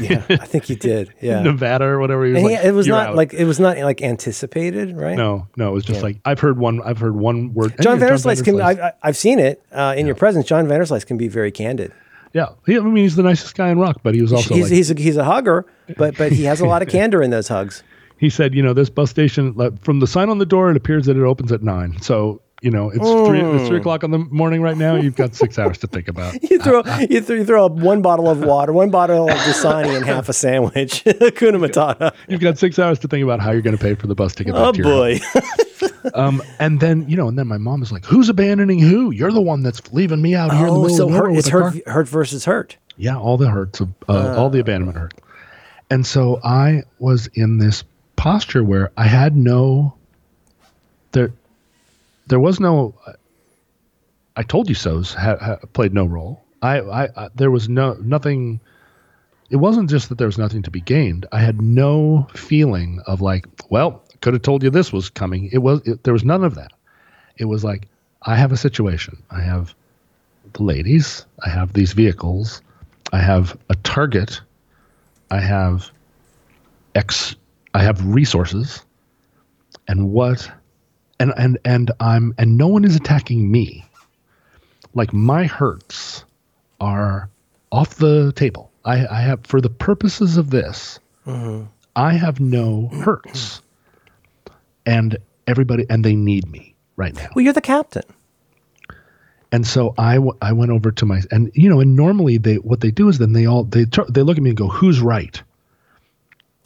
Yeah, I think he did. Yeah. Nevada or whatever. He was And like, he, it was not out." like it was not like anticipated, right? No, no, it was just Yeah. like I've heard one. I've heard one word. John Hey, Vanderslice can. Vanderslice. I, I, I've seen it uh, in your presence. John Vanderslice can be very candid. yeah, he, I mean, he's the nicest guy in rock, but he was also he's like, he's a, he's a hugger, but but he has a lot of candor in those hugs. He said, you know, this bus station from the sign on the door, it appears that it opens at nine. So you know, it's three. It's three o'clock in the morning right now. You've got six hours to think about. You throw you, throw you throw up one bottle of water, one bottle of Dasani, and half a sandwich. Kuna Matata. You've got six hours to think about how you're going to pay for the bus ticket. Oh back to your house. boy. Um, and then you know, and then my mom is like, "Who's abandoning who? You're the one that's leaving me out here in the Oh, middle so of nowhere hurt, it's a car." hurt hurt versus hurt. Yeah, all the hurts of uh, all the abandonment hurt. And so I was in this posture where I had no there there was no I told you so's ha, ha, played no role. I, I, I there was no nothing it wasn't just that there was nothing to be gained. I had no feeling of like, well, could have told you this was coming. It was it, there was none of that. It was like I have a situation. I have the ladies. I have these vehicles. I have a target. I have X. I have resources. And what? And and and I'm and no one is attacking me. like my hurts are off the table. I, I have for the purposes of this, mm-hmm. I have no hurts, and everybody and they need me right now. Well, you're the captain. And so I, w- I went over to my and you know and normally they what they do is then they all they tr- they look at me and go who's right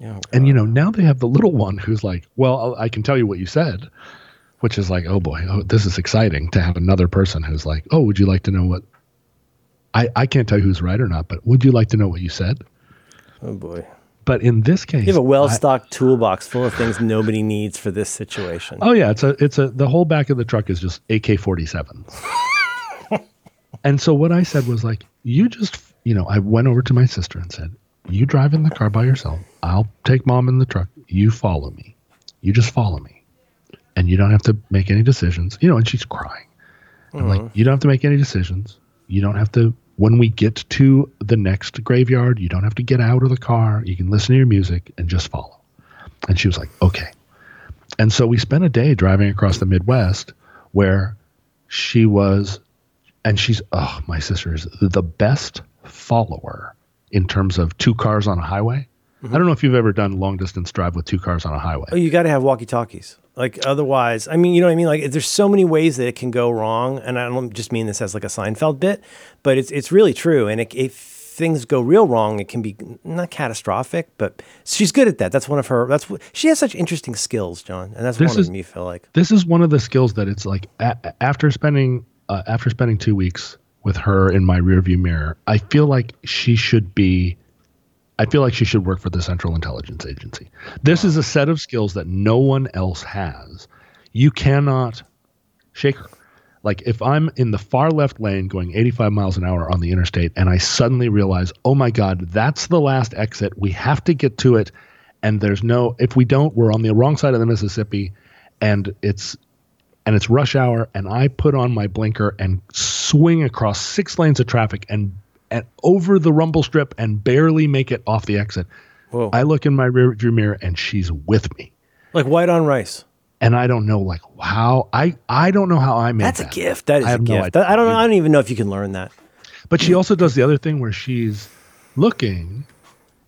Yeah. Oh, and you know now they have the little one who's like well I can tell you what you said which is like oh boy oh, this is exciting to have another person who's like oh would you like to know what I I can't tell you who's right or not but would you like to know what you said Oh boy. but in this case You have a well-stocked toolbox full of things nobody needs for this situation. Oh yeah, it's a it's a the whole back of the truck is just AK forty sevens. and so what I said was like, you just you know, I went over to my sister and said, You drive in the car by yourself. I'll take mom in the truck. You follow me. You just follow me. And you don't have to make any decisions. You know, and she's crying. I'm like, uh-huh. you don't have to make any decisions. You don't have to when we get to the next graveyard, you don't have to get out of the car. You can listen to your music and just follow. And she was like, Okay. And so we spent a day driving across the Midwest where she was, and she's, oh, my sister is the best follower in terms of two cars on a highway. I don't know if you've ever done long distance drive with two cars on a highway. Oh, you got to have walkie-talkies. Like otherwise, I mean, you know what I mean. Like there's so many ways that it can go wrong, and I don't just mean this as like a Seinfeld bit, but it's it's really true. And it, if things go real wrong, it can be not catastrophic, but she's good at that. That's one of her. That's she has such interesting skills, John, and that's This one is- of me feel like. this is one of the skills that it's like a- after spending uh, after spending two weeks with her in my rearview mirror, I feel like she should be. I feel like she should work for the Central Intelligence Agency. This is a set of skills that no one else has. You cannot shake her. Like if I'm in the far left lane going 85 miles an hour on the interstate and I suddenly realize, oh my God, that's the last exit. We have to get to it. And there's no, if we don't, we're on the wrong side of the Mississippi and it's, and it's rush hour and I put on my blinker and swing across six lanes of traffic and, and over the rumble strip and barely make it off the exit. Whoa, I look in my rearview mirror and she's with me. like white on rice. And I don't know like how I I don't know how I made That's a gift. That is I a no gift. I don't know. I don't even know if you can learn that. But she also does the other thing where she's looking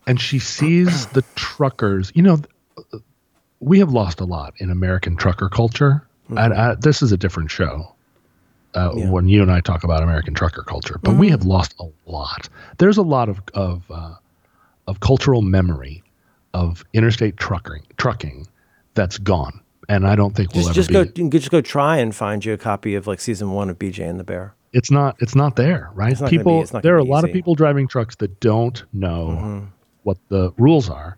and she sees the truckers. You know, we have lost a lot in American trucker culture. Mm-hmm. And I, this is a different show uh, Yeah. when you and I talk about American trucker culture, but we have lost a lot. There's a lot of of uh, of cultural memory of interstate trucking trucking that's gone, and I don't think we'll Just ever just be. go just go try and find you a copy of like season one of BJ and the Bear. it's not it's not there right not be- people not there are a lot of easy. Mm-hmm. people driving trucks that don't know what the rules are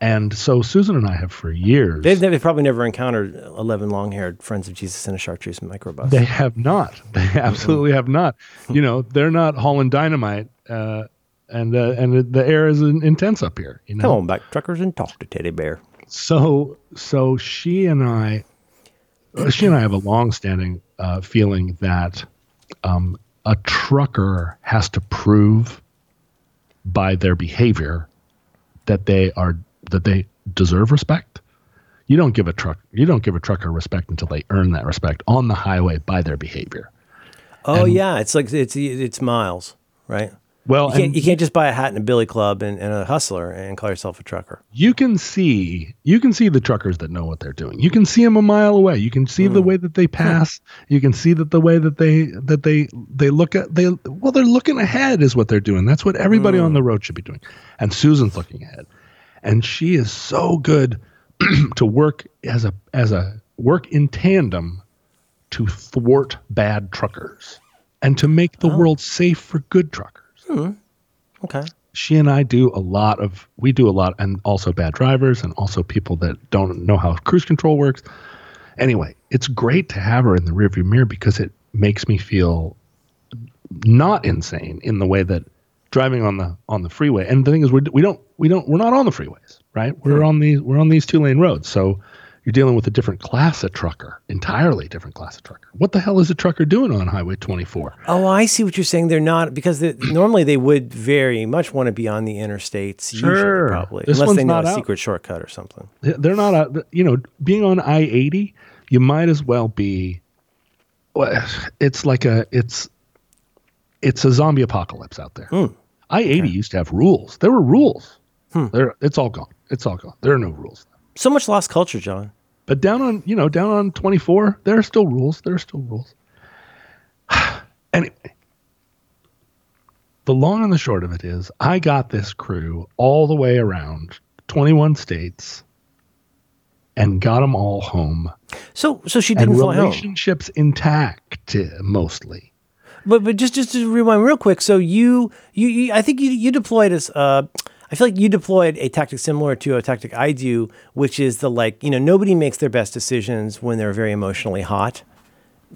and so susan and i have for years They've, they've probably never encountered eleven long-haired friends of Jesus in a chartreuse microbus. they have not they absolutely have not you know they're not hauling dynamite uh, and uh, and the air is intense up here you know Come on back, truckers, and talk to Teddy Bear. so so she and I, uh, she and I have a long-standing uh, feeling that um, a trucker has to prove by their behavior that they are that they deserve respect. You don't give a truck you don't give a trucker respect until they earn that respect on the highway by their behavior. Oh And- yeah, it's like it's it's miles, right? Well, You can't, and you can't just buy a hat and a billy club and, and a hustler and call yourself a trucker. you can see you can see the truckers that know what they're doing you can see them a mile away you can see the hmm. way that they pass you can see that the way that they that they they look at they well they're looking ahead is what they're doing that's what everybody on hmm. the road should be doing and susan's looking ahead and she is so good to work as a as a work in tandem to thwart bad truckers and to make the oh. world safe for good truckers hmm. Okay. she and I do a lot of we do a lot and also bad drivers and also people that don't know how cruise control works. Anyway, it's great to have her in the rearview mirror because it makes me feel not insane in the way that driving on the on the freeway. And the thing is, we we don't we don't we're not on the freeways, right? We're on these we're on these two lane roads, so you're dealing with a different class of trucker, entirely different class of trucker. What the hell is a trucker doing on Highway 24? Oh, I see what you're saying. They're not because they, normally they would very much want to be on the interstates. Sure. Usually, probably This unless they know not a out. secret shortcut or something. they're not a, you know being on i-80 you might as well be well, it's like a it's it's a zombie apocalypse out there. Hmm. I eighty used to have rules. There were rules. There, it's all gone. It's all gone. There are no rules. So much lost culture, John. But down on you know down on twenty four, there are still rules. There are still rules. anyway, the long and the short of it is, I got this crew all the way around twenty one states, and got them all home, So so she didn't fly home. relationships intact uh, mostly. But but just just to rewind real quick. So you you, you I think you you deployed as uh I feel like you deployed a tactic similar to a tactic I do, which is the like you know nobody makes their best decisions when they're very emotionally hot.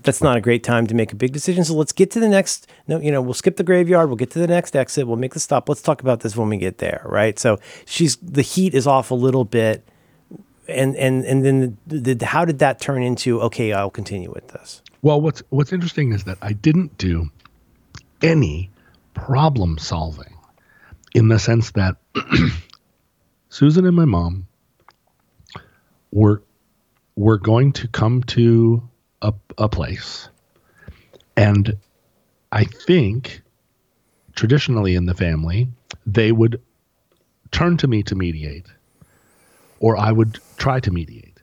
That's not a great time to make a big decision. So let's get to the next. No, you know, we'll skip the graveyard. We'll get to the next exit. We'll make the stop. Let's talk about this when we get there, right? So she's the heat is off a little bit, and and and then the, the, how did that turn into? Okay, I'll continue with this. Well, what's what's interesting is that I didn't do any problem solving in the sense that Susan and my mom were were going to come to a, a place and I think traditionally in the family they would turn to me to mediate or I would try to mediate.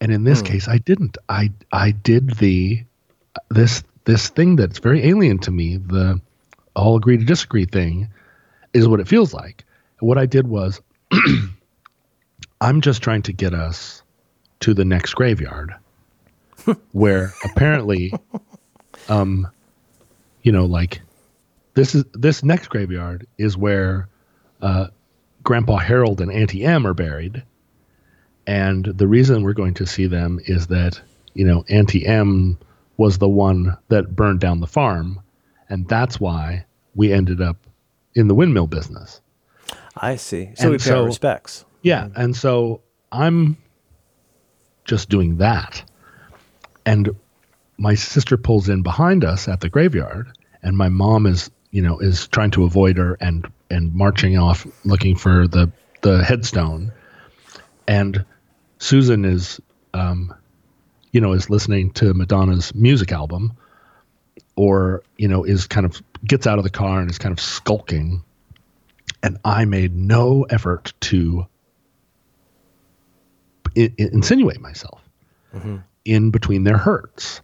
And in this hmm. case I didn't. I I did the this this thing that's very alien to me, the all agree to disagree thing, is what it feels like. What I did was, I'm just trying to get us to the next graveyard, where apparently, um, you know, like this is this next graveyard is where uh, Grandpa Harold and Auntie Em are buried, and the reason we're going to see them is that you know Auntie Em was the one that burned down the farm, and that's why we ended up in the windmill business. I see. So And we pay our so- respects. Yeah, and so I'm just doing that, and my sister pulls in behind us at the graveyard, and my mom is you know is trying to avoid her and and marching off looking for the the headstone, and Susan is um, you know is listening to Madonna's music album, or you know is kind of gets out of the car and is kind of skulking, and I made no effort to I- insinuate myself mm-hmm. in between their hurts.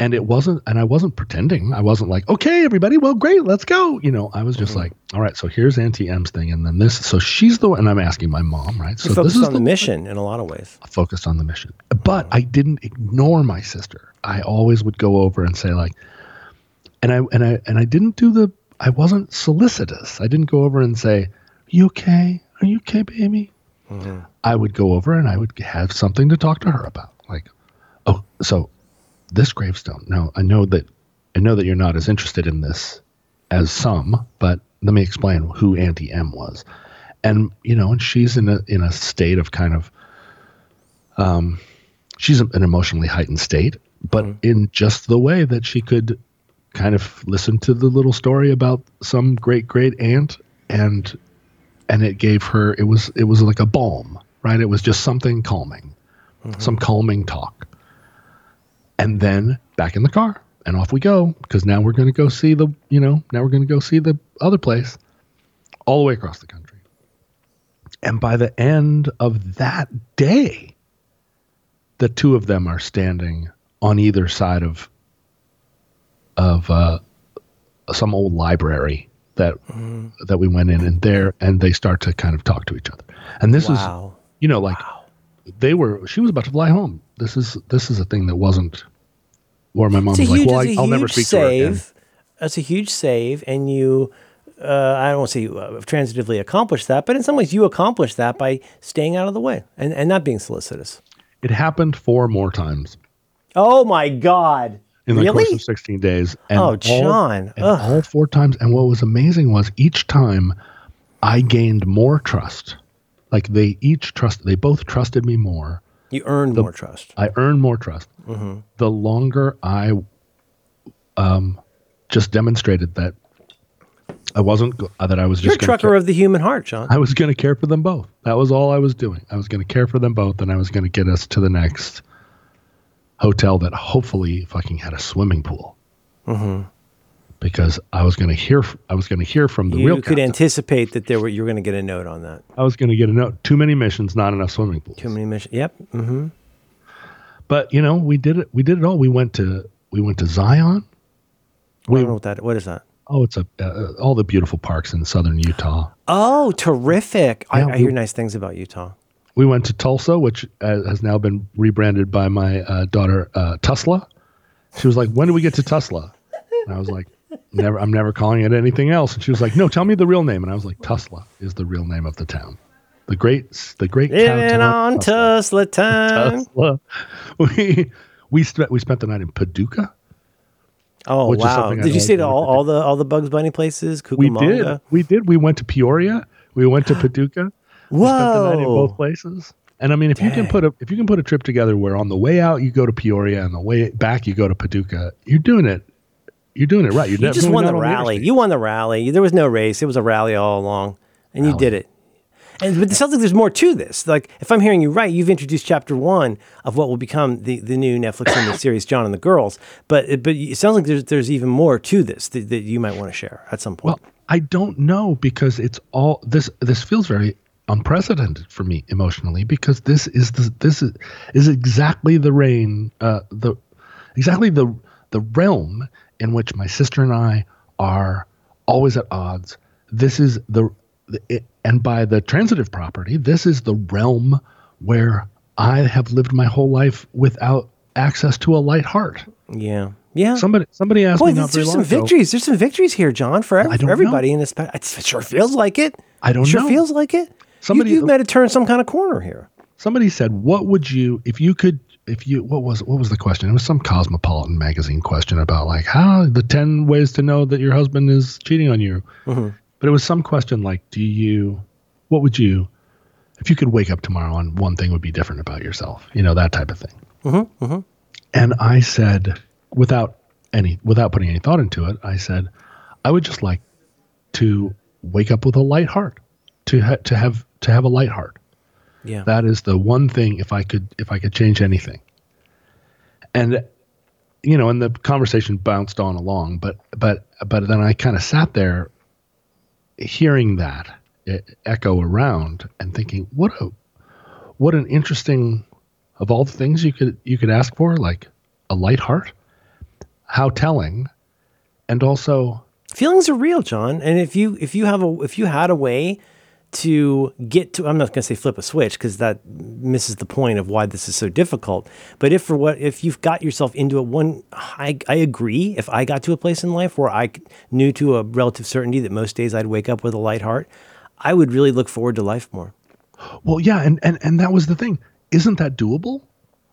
And it wasn't, and I wasn't pretending. I wasn't like, okay, everybody, well, great, let's go. You know, I was just mm-hmm. like, all right, so here's Auntie M's thing, and then this. So she's the one, and I'm asking my mom, right? So You're this is on the mission in a lot of ways. focused on the mission. But mm-hmm. I didn't ignore my sister. I always would go over and say like, and I and I and I didn't do the. I wasn't solicitous. I didn't go over and say, "You okay? Are you okay, baby?" Mm-hmm. I would go over and I would have something to talk to her about. Like, oh, so this gravestone. No, I know that I know that you're not as interested in this as some, but let me explain who Auntie M was. And you know, and she's in a in a state of kind of um she's an emotionally heightened state, but in just the way that she could kind of listen to the little story about some great great aunt and and it gave her it was it was like a balm, right? It was just something calming. Some calming talk. And then back in the car and off we go because now we're going to go see the, you know, now we're going to go see the other place all the way across the country. And by the end of that day, the two of them are standing on either side of of uh, some old library that that we went in, and there and they start to kind of talk to each other. And this is, you know, like they were. She was about to fly home. This is this is a thing that wasn't. Where my mom It's a was like, huge, "Well, I, I'll never speak to her again." save. That's a huge save, and you. Uh, I don't want to say you uh, transitively accomplished that, but in some ways you accomplished that by staying out of the way and, and not being solicitous. It happened four more times Oh my God! in the really? course of 16 days. And Oh, all- John. and all four times. And what was amazing was each time I gained more trust. Like they each trust, they both trusted me more. you earned more trust. I earned more trust. Mm-hmm. The longer I um, just demonstrated that I wasn't uh, that I was You're a just gonna trucker care- of the human heart, John. I was going to care for them both. That was all I was doing. I was going to care for them both, and I was going to get us to the next hotel that hopefully fucking had a swimming pool. Because I was going to hear I was going to hear from the You real could captain. anticipate that there were you were going to get a note on that. I was going to get a note. Too many missions, not enough swimming pools. Too many missions. Yep. Mm-hmm. But you know, we did it. We did it all. We went to we went to Zion. I don't know what that. What is that? Oh, it's a uh, all the beautiful parks in southern Utah. Oh, terrific! Yeah, I, I hear nice things about Utah. We went to Tulsa, which uh, has now been rebranded by my uh, daughter uh, Tusla. She was like, "When do we get to Tusla?" And I was like, "Never. I'm never calling it anything else." And she was like, "No, tell me the real name." And I was like, "Tusla is the real name of the town. The great, the great town on Tusla. Tusla time. Tusla. We we spent we spent the night in Paducah. Oh wow! I Did you to do all, all the all the Bugs Bunny places? We did. We did. We went to Peoria. We went to Paducah. We spent the night in both places. And I mean, if you can put a if you can put a trip together where on the way out you go to Peoria and the way back you go to Paducah, you're doing it. You're doing it right. You're You just won the rally. interstate. You won the rally. There was no race. It was a rally all along, and you did it. And but it sounds like there's more to this. Like if I'm hearing you right, you've introduced chapter one of what will become the, the new Netflix series, John and the Girls. But but it sounds like there's there's even more to this that, that you might want to share at some point. Well, I don't know because it's all this. This feels very unprecedented for me emotionally because this is the this is is exactly the reign uh, the exactly the the realm in which my sister and I are always at odds. This is the, and by the transitive property, this is the realm where I have lived my whole life without access to a light heart. yeah, yeah. Somebody somebody asked Boy, me not there's some ago. victories. There's some victories here, John, for, every, for everybody know. in this. It sure feels like it. I don't know. It sure know. feels like it. Somebody- you, you might have turned some kind of corner here. somebody said, "What would you if you could if you what was what was the question? It was some Cosmopolitan magazine question about like how the ten ways to know that your husband is cheating on you." Mm-hmm. But it was some question like, "Do you what would you if you could wake up tomorrow and one thing would be different about yourself?" You know that type of thing. Mm-hmm, mm-hmm. And I said, without any without putting any thought into it, I said, I would just like to wake up with a light heart, to ha- to have to have a light heart. Yeah. That is the one thing if I could if I could change anything. And you know, and the conversation bounced on along, but but but then I kind of sat there hearing that echo around and thinking, what a what an interesting of all the things you could you could ask for, like a light heart. How telling. And also feelings are real john and if you if you have a if you had a way to get to i'm not going to say flip a switch because that misses the point of why this is so difficult but if for what if you've got yourself into it one I, I agree if i got to a place in life where I knew to a relative certainty that most days i'd wake up with a light heart i would really look forward to life more Well, yeah, and, and and that was the thing. Isn't that doable?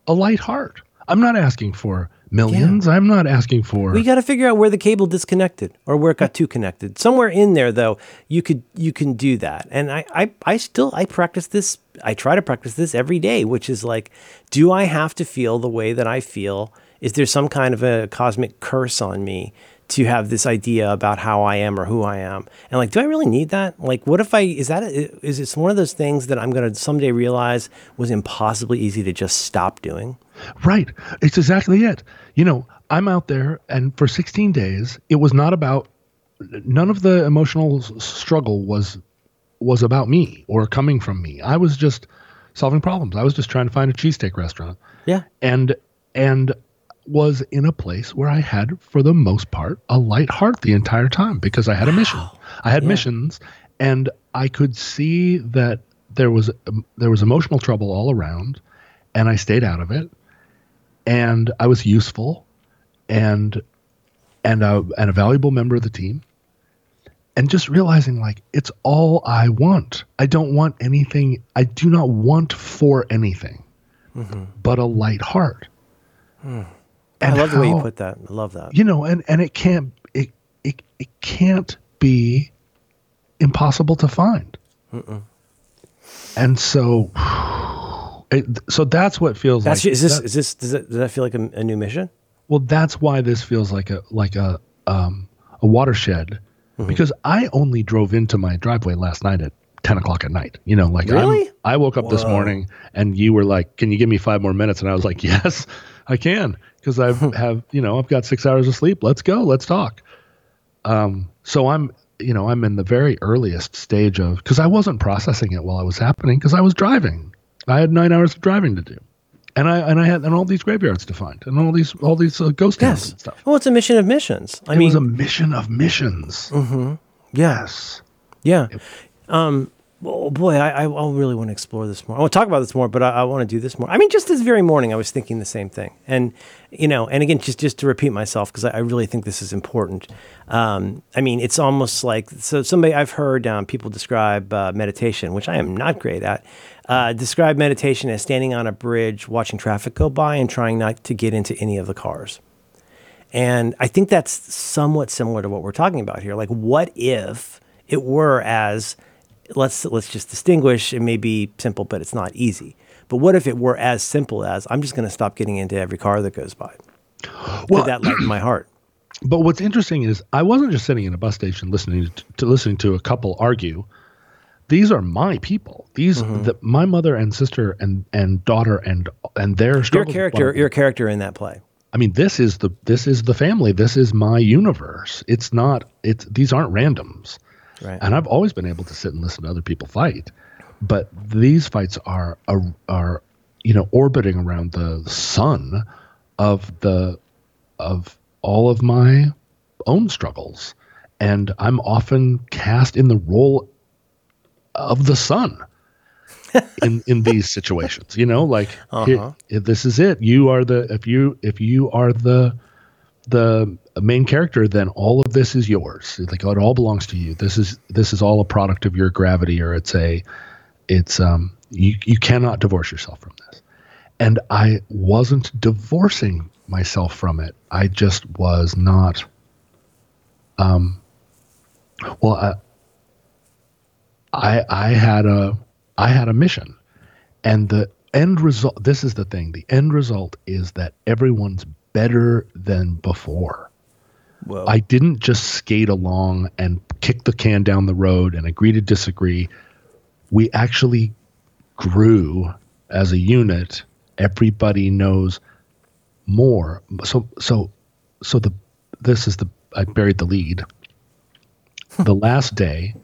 A light heart. I'm not asking for millions. I'm not asking for We got to figure out where the cable disconnected or where it got too connected. Somewhere in there, though, you could you can do that. And I, I I still I practice this. I try to practice this every day, which is like, do I have to feel the way that I feel? Is there some kind of a cosmic curse on me to have this idea about how I am or who I am? And like, do I really need that? Like, what if I is that a, is it one of those things that I'm gonna someday realize was impossibly easy to just stop doing? Right. It's exactly it. You know, I'm out there, and for 16 days, it was not about. None of the emotional s- struggle was was about me or coming from me. I was just solving problems. I was just trying to find a cheesesteak restaurant, Yeah. and and was in a place where I had, for the most part, a light heart the entire time because I had a mission. I had missions, and I could see that there was um, there was emotional trouble all around, and I stayed out of it and I was useful and and a, and a valuable member of the team. And just realizing like it's all I want. I don't want anything. I do not want for anything mm-hmm. but a light heart. Hmm. I And love the way you put that. I love that. you know, and and it can't it it, it can't be impossible to find. And so, it, so that's what feels That's like. is this that- is this does, it, does that feel like a, a new mission? Well, that's why this feels like a like a um, a watershed, Mm-hmm. because I only drove into my driveway last night at ten o'clock at night. You know, like Really? I woke up this morning and you were like, "Can you give me five more minutes?" And I was like, "Yes, I can," because I have you know I've got six hours of sleep. Let's go. Let's talk. Um, so I'm, you know, I'm in the very earliest stage of because I wasn't processing it while it was happening because I was driving. I had nine hours of driving to do, and I and I had and all these graveyards to find and all these all these uh, ghost towns and stuff. Well, it's a mission of missions. I mean it mean, was a mission of missions. yeah, Yes. yeah. Um, well, boy, I, I I really want to explore this more. I want to talk about this more, but I, I want to do this more. I mean, just this very morning, I was thinking the same thing, and you know, and again, just just to repeat myself because I, I really think this is important. Um, I mean, it's almost like so. Somebody I've heard um, people describe uh, meditation, which I am not great at. Uh, describe meditation as standing on a bridge, watching traffic go by, and trying not to get into any of the cars. And I think that's somewhat similar to what we're talking about here. Like, what if it were as let's let's just distinguish. It may be simple, but it's not easy. But what if it were as simple as I'm just going to stop getting into every car that goes by? Well, that lighten my heart? But what's interesting is I wasn't just sitting in a bus station listening to, to listening to a couple argue. These are my people. These Mm-hmm. the, my mother and sister and and daughter and and their You're a struggles with character. your character in that play. I mean, this is the this is the family. This is my universe. It's not. It's these aren't randoms. Right. And I've always been able to sit and listen to other people fight, but these fights are are, are you know orbiting around the sun of the of all of my own struggles, and I'm often cast in the role of the sun in in these situations you know like Uh-huh. if this is it you are the if you if you are the the main character then all of this is yours. Like it all belongs to you. This is this is all a product of your gravity or it's a it's um you you cannot divorce yourself from this. And i wasn't divorcing myself from it. I just was not um well i i had a i had a mission and the end result this is the thing the end result is that everyone's better than before Whoa. I didn't just skate along and kick the can down the road and agree to disagree. We actually grew as a unit. Everybody knows more. So so so the this is the I buried the lead. the last day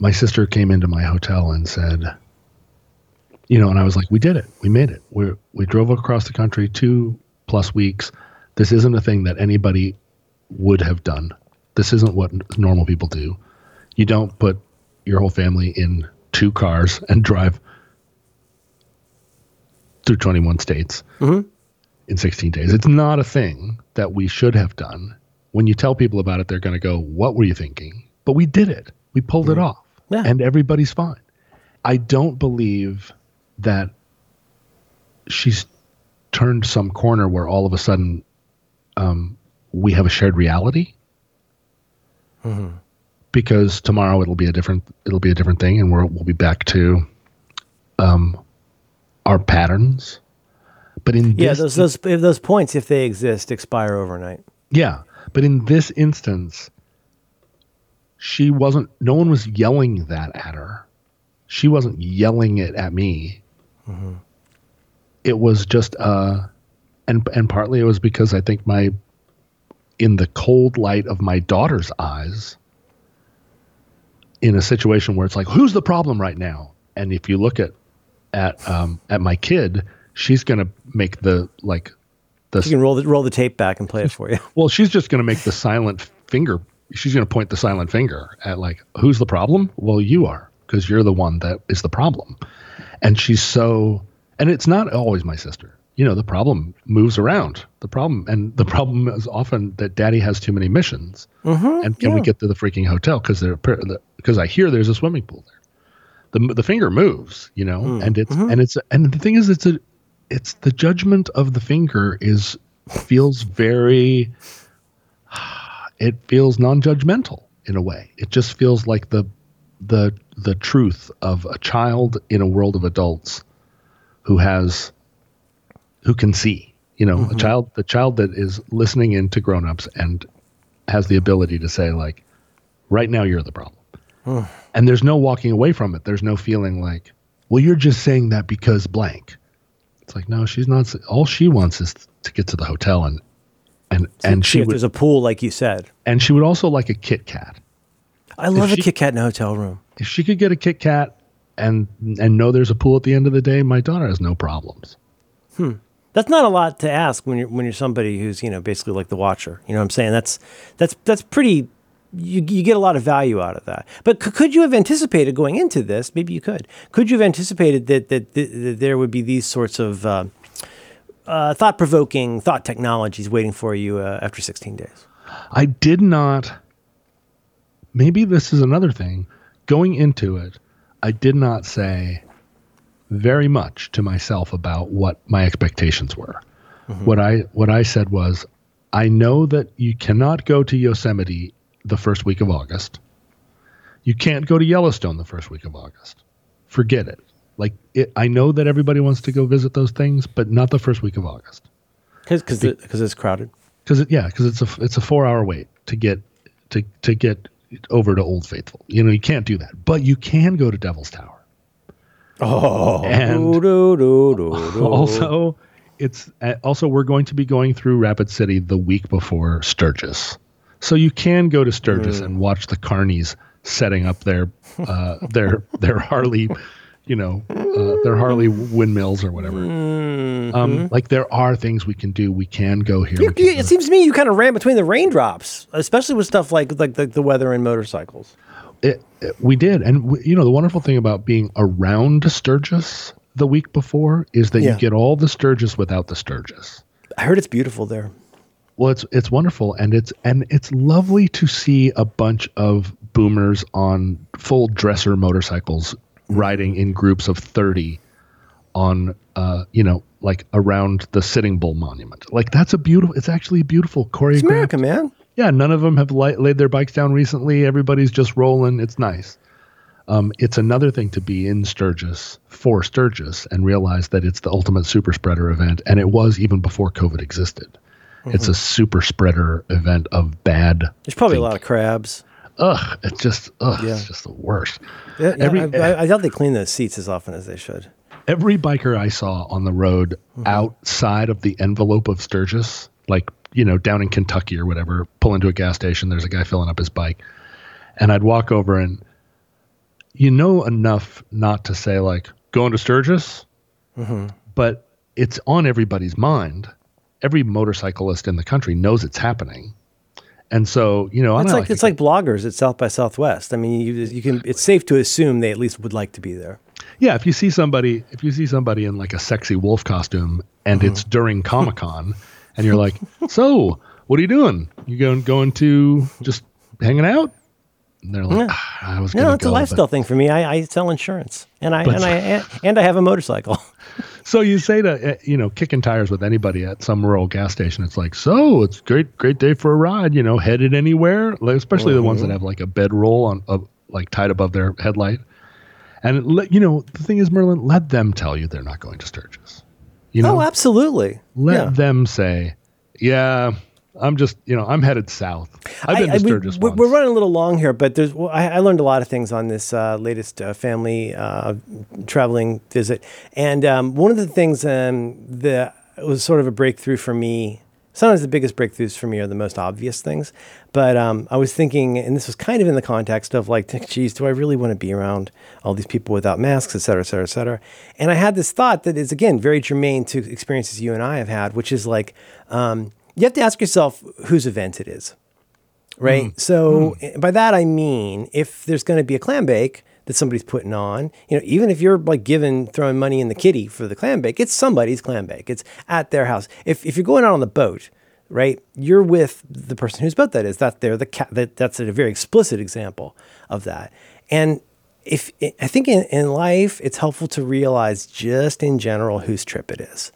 my sister came into my hotel and said, you know, and I was like, we did it. We made it. We we drove across the country two plus weeks. This isn't a thing that anybody would have done. This isn't what n- normal people do. You don't put your whole family in two cars and drive through 21 states mm-hmm. in 16 days. It's not a thing that we should have done. When you tell people about it, they're going to go, What were you thinking? But we did it. We pulled it mm-hmm. off. Yeah. And everybody's fine. I don't believe that she's turned some corner where all of a sudden um, we have a shared reality. Because tomorrow it'll be a different it'll be a different thing, and we're, we'll be back to um, our patterns. But in yeah, this, those those if those points, if they exist, expire overnight. yeah, but in this instance, she wasn't. No one was yelling that at her. She wasn't yelling it at me. It was just, uh, and and partly it was because I think my, in the cold light of my daughter's eyes, in a situation where it's like, who's the problem right now? And if you look at, at um at my kid, she's gonna make the like, the You can roll the roll the tape back and play it for you. well, she's just going to make the silent finger. She's going to point the silent finger at like, who's the problem? Well, you are because you're the one that is the problem. And she's so, and it's not always my sister. You know, the problem moves around. The problem, and the problem is often that daddy has too many missions. Mm-hmm, and can we get to the freaking hotel? Because they're because I hear there's a swimming pool there. The the finger moves, you know, mm, and it's mm-hmm. and it's and the thing is, it's a it's the judgment of the finger is feels very it feels non-judgmental in a way. It just feels like the the the truth of a child in a world of adults who has who can see you know a mm-hmm. child the child that is listening in to grown-ups and has the ability to say like right now you're the problem. And there's no walking away from it. There's no feeling like well you're just saying that because blank. It's like no she's not all she wants is to get to the hotel and and and she if would there's a pool, like you said. and she would also like a Kit Kat. I love a she- Kit Kat in a hotel room. If she could get a Kit Kat and and know there's a pool at the end of the day, my daughter has no problems. Hmm. That's not a lot to ask when you're when you're somebody who's you know basically like the watcher. You know what I'm saying? That's that's that's pretty. You, you get a lot of value out of that. But c- could you have anticipated going into this? Maybe you could. Could you have anticipated that that, that, that there would be these sorts of uh, uh, thought provoking thought technologies waiting for you uh, after 16 days? I did not. Maybe this is another thing. Going into it, I did not say very much to myself about what my expectations were. What I what I said was, I know that you cannot go to Yosemite the first week of August. You can't go to Yellowstone the first week of August. Forget it. Like it, I know that everybody wants to go visit those things, but not the first week of August Because because it's crowded. because it, yeah, because it's a it's a four hour wait to get to to get over to Old Faithful. You know, you can't do that, but you can go to Devil's Tower. Oh, And- do, do, do. Also, it's uh, also we're going to be going through Rapid City the week before Sturgis, so you can go to Sturgis and watch the carnies setting up their uh, their their Harley. You know, uh, their Harley windmills or whatever. Um, like there are things we can do. We can go here. You- can you- go it seems to me you kind of ran between the raindrops, especially with stuff like like, like the weather and motorcycles. It, it- we did, and w you know the wonderful thing about being around Sturgis the week before is that Yeah. you get all the Sturgis without the Sturgis. I heard it's beautiful there. Well, it's it's wonderful, and it's and it's lovely to see a bunch of boomers on full dresser motorcycles riding in groups of thirty on uh you know like around the Sitting Bull Monument. Like that's a beautiful. It's actually a beautiful choreographed. It's America, man. yeah, none of them have li- laid their bikes down recently. Everybody's just rolling. It's nice. Um, it's another thing to be in Sturgis for Sturgis and realize that it's the ultimate super spreader event, and it was even before COVID existed. It's a super spreader event of bad. There's probably a lot of crabs. Ugh, it's just ugh, Yeah. it's just the worst. Yeah, Every- I, I, I doubt they clean those seats as often as they should. Every biker I saw on the road mm-hmm. outside of the envelope of Sturgis, like you know down in Kentucky or whatever, pull into a gas station. There's a guy filling up his bike, and I'd walk over and you know enough not to say like going to Sturgis, mm-hmm. but it's on everybody's mind. Every motorcyclist in the country knows it's happening, and so you know, It's I like it's like bloggers at South by Southwest. I mean, you you can. It's safe to assume they at least would like to be there. yeah. If you see somebody, if you see somebody in like a sexy wolf costume, and it's during Comic Con, and you're like, so what are you doing? You going going to just hanging out? And they're like, "Ah, I was No, it's go, a but-" lifestyle thing for me. I, I sell insurance, and I But- and I and I have a motorcycle. So you say to uh, you know kicking tires with anybody at some rural gas station, it's like, so it's great, great day for a ride. You know, headed anywhere, like, especially the ones that have like a bedroll on, uh, like tied above their headlight. And let, you know, the thing is, Merlin, let them tell you they're not going to Sturgis. You know, oh, absolutely. let yeah. them say, yeah, I'm just, you know, I'm headed south. I've been I- to we- Sturgis we're, once. we're running a little long here, but there's well, I, I learned a lot of things on this uh, latest uh, family uh, traveling visit, and um, one of the things um, that was sort of a breakthrough for me. Sometimes the biggest breakthroughs for me are the most obvious things, but um, I was thinking, and this was kind of in the context of like, geez, do I really want to be around all these people without masks, et cetera, et cetera, et cetera? And I had this thought that is again very germane to experiences you and I have had, which is like, um, you have to ask yourself whose event it is right? So eh, by that I mean if there's going to be a clam bake that somebody's putting on, you know, even if you're like giving throwing money in the kitty for the clam bake, it's somebody's clam bake. It's at their house. If if you're going out on the boat, right, you're with the person whose boat that is. That they're the cat. That that's a very explicit example of that. And if I think in, in life, it's helpful to realize just in general whose trip it is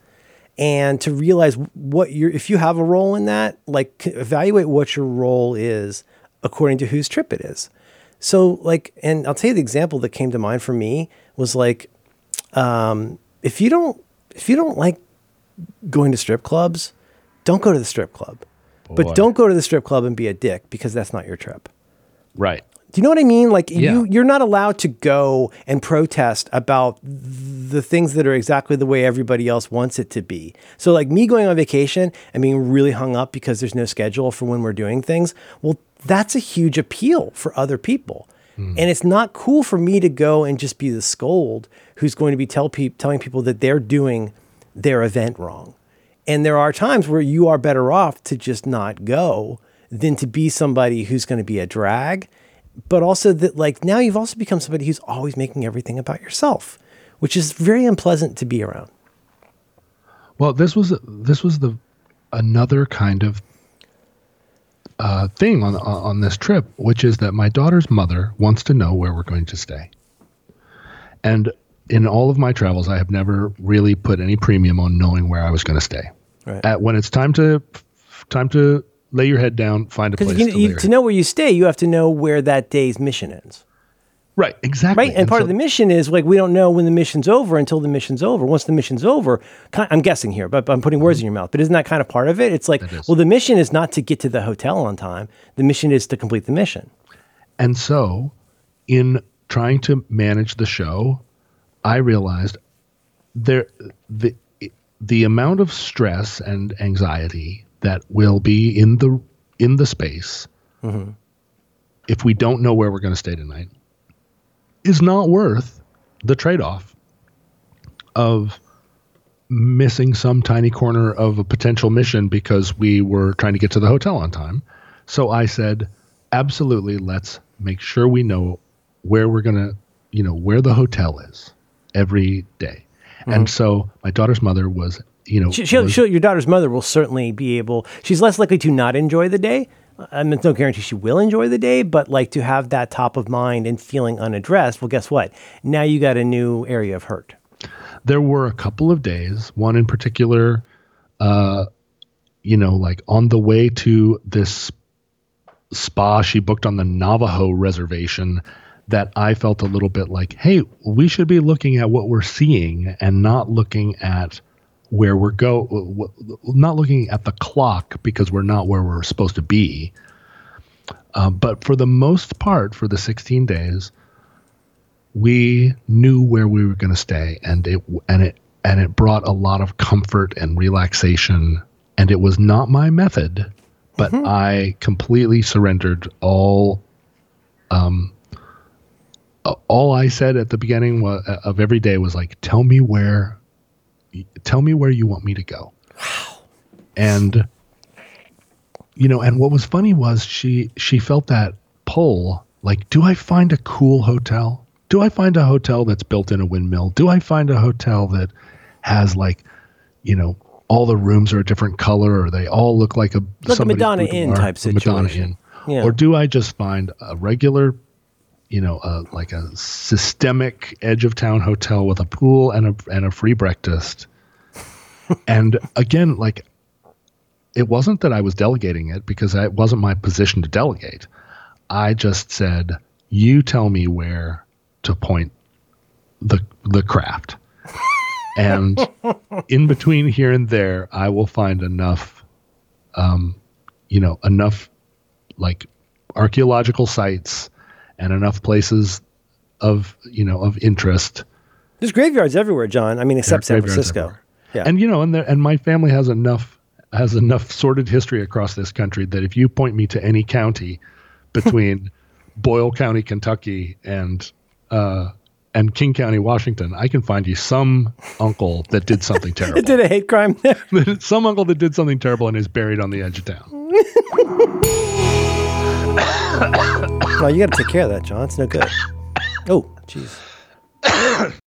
and to realize what you're if you have a role in that like evaluate what your role is according to whose trip it is so like and i'll tell you the example that came to mind for me was like um, if you don't if you don't like going to strip clubs don't go to the strip club Boy. but don't go to the strip club and be a dick because that's not your trip right. Do you know what I mean? Like Yeah. you, you're not allowed to go and protest about the things that are exactly the way everybody else wants it to be. So, like me going on vacation and being really hung up because there's no schedule for when we're doing things. Well, that's a huge appeal for other people, hmm. and it's not cool for me to go and just be the scold who's going to be tell pe- telling people that they're doing their event wrong. And there are times where you are better off to just not go than to be somebody who's going to be a drag. But also that like now you've also become somebody who's always making everything about yourself, which is very unpleasant to be around. Well, this was this was the another kind of uh, thing on on this trip, which is that my daughter's mother wants to know where we're going to stay, and in all of my travels, I have never really put any premium on knowing where I was going to stay. Right. At when it's time to time to lay your head down, find a place you, to you, to know where you stay, you have to know where that day's mission ends. Right, exactly. Right. And, part so- of the mission is like we don't know when the mission's over until the mission's over. Once the mission's over, I'm guessing here, but I'm putting words in mm-hmm. your mouth. But isn't that kind of part of it? It's like, well, the mission is not to get to the hotel on time. The mission is to complete the mission. And so, in trying to manage the show, I realized there the the amount of stress and anxiety that will be in the in the space mm-hmm. if we don't know where we're going to stay tonight is not worth the trade-off of missing some tiny corner of a potential mission because we were trying to get to the hotel on time. So I said, absolutely, let's make sure we know where we're going to, you know, where the hotel is every day. And mm-hmm. so my daughter's mother was, you know, She, she'll, was- she'll, your daughter's mother will certainly be able. She's less likely to not enjoy the day. I mean, there's no guarantee she will enjoy the day, but like to have that top of mind and feeling unaddressed. Well, guess what? Now you got a new area of hurt. there were a couple of days, one in particular, uh, you know, like on the way to this spa she booked on the Navajo reservation that I felt a little bit like, hey, we should be looking at what we're seeing and not looking at where we're go, not looking at the clock because we're not where we're supposed to be. Uh, but for the most part, for the 16 days, we knew where we were going to stay and it and it and it brought a lot of comfort and relaxation and it was not my method but i completely surrendered all um all i said at the beginning of every day was like tell me where tell me where you want me to go wow and you know and what was funny was she she felt that pull like do i find a cool hotel do i find a hotel that's built in a windmill do i find a hotel that has like you know all the rooms are a different color or they all look like a Like a Madonna Inn type a Madonna situation. Inn. Yeah. or do i just find a regular you know a, like a systemic edge of town hotel with a pool and a and a free breakfast and again like it wasn't that I was delegating it because it wasn't my position to delegate. I just said, "You tell me where to point the the craft." and in between here and there, I will find enough um you know, enough like archaeological sites and enough places of, you know, of interest There's graveyards everywhere, John. I mean, except San Francisco. everywhere. Yeah. And you know, and there, and my family has enough has enough sordid history across this country that if you point me to any county between Boyle County, Kentucky, and uh, and King County, Washington, I can find you some uncle that did something terrible. it did a hate crime there. some uncle that did something terrible and is buried on the edge of town. No, you got to take care of that, John. It's no good. Oh, jeez.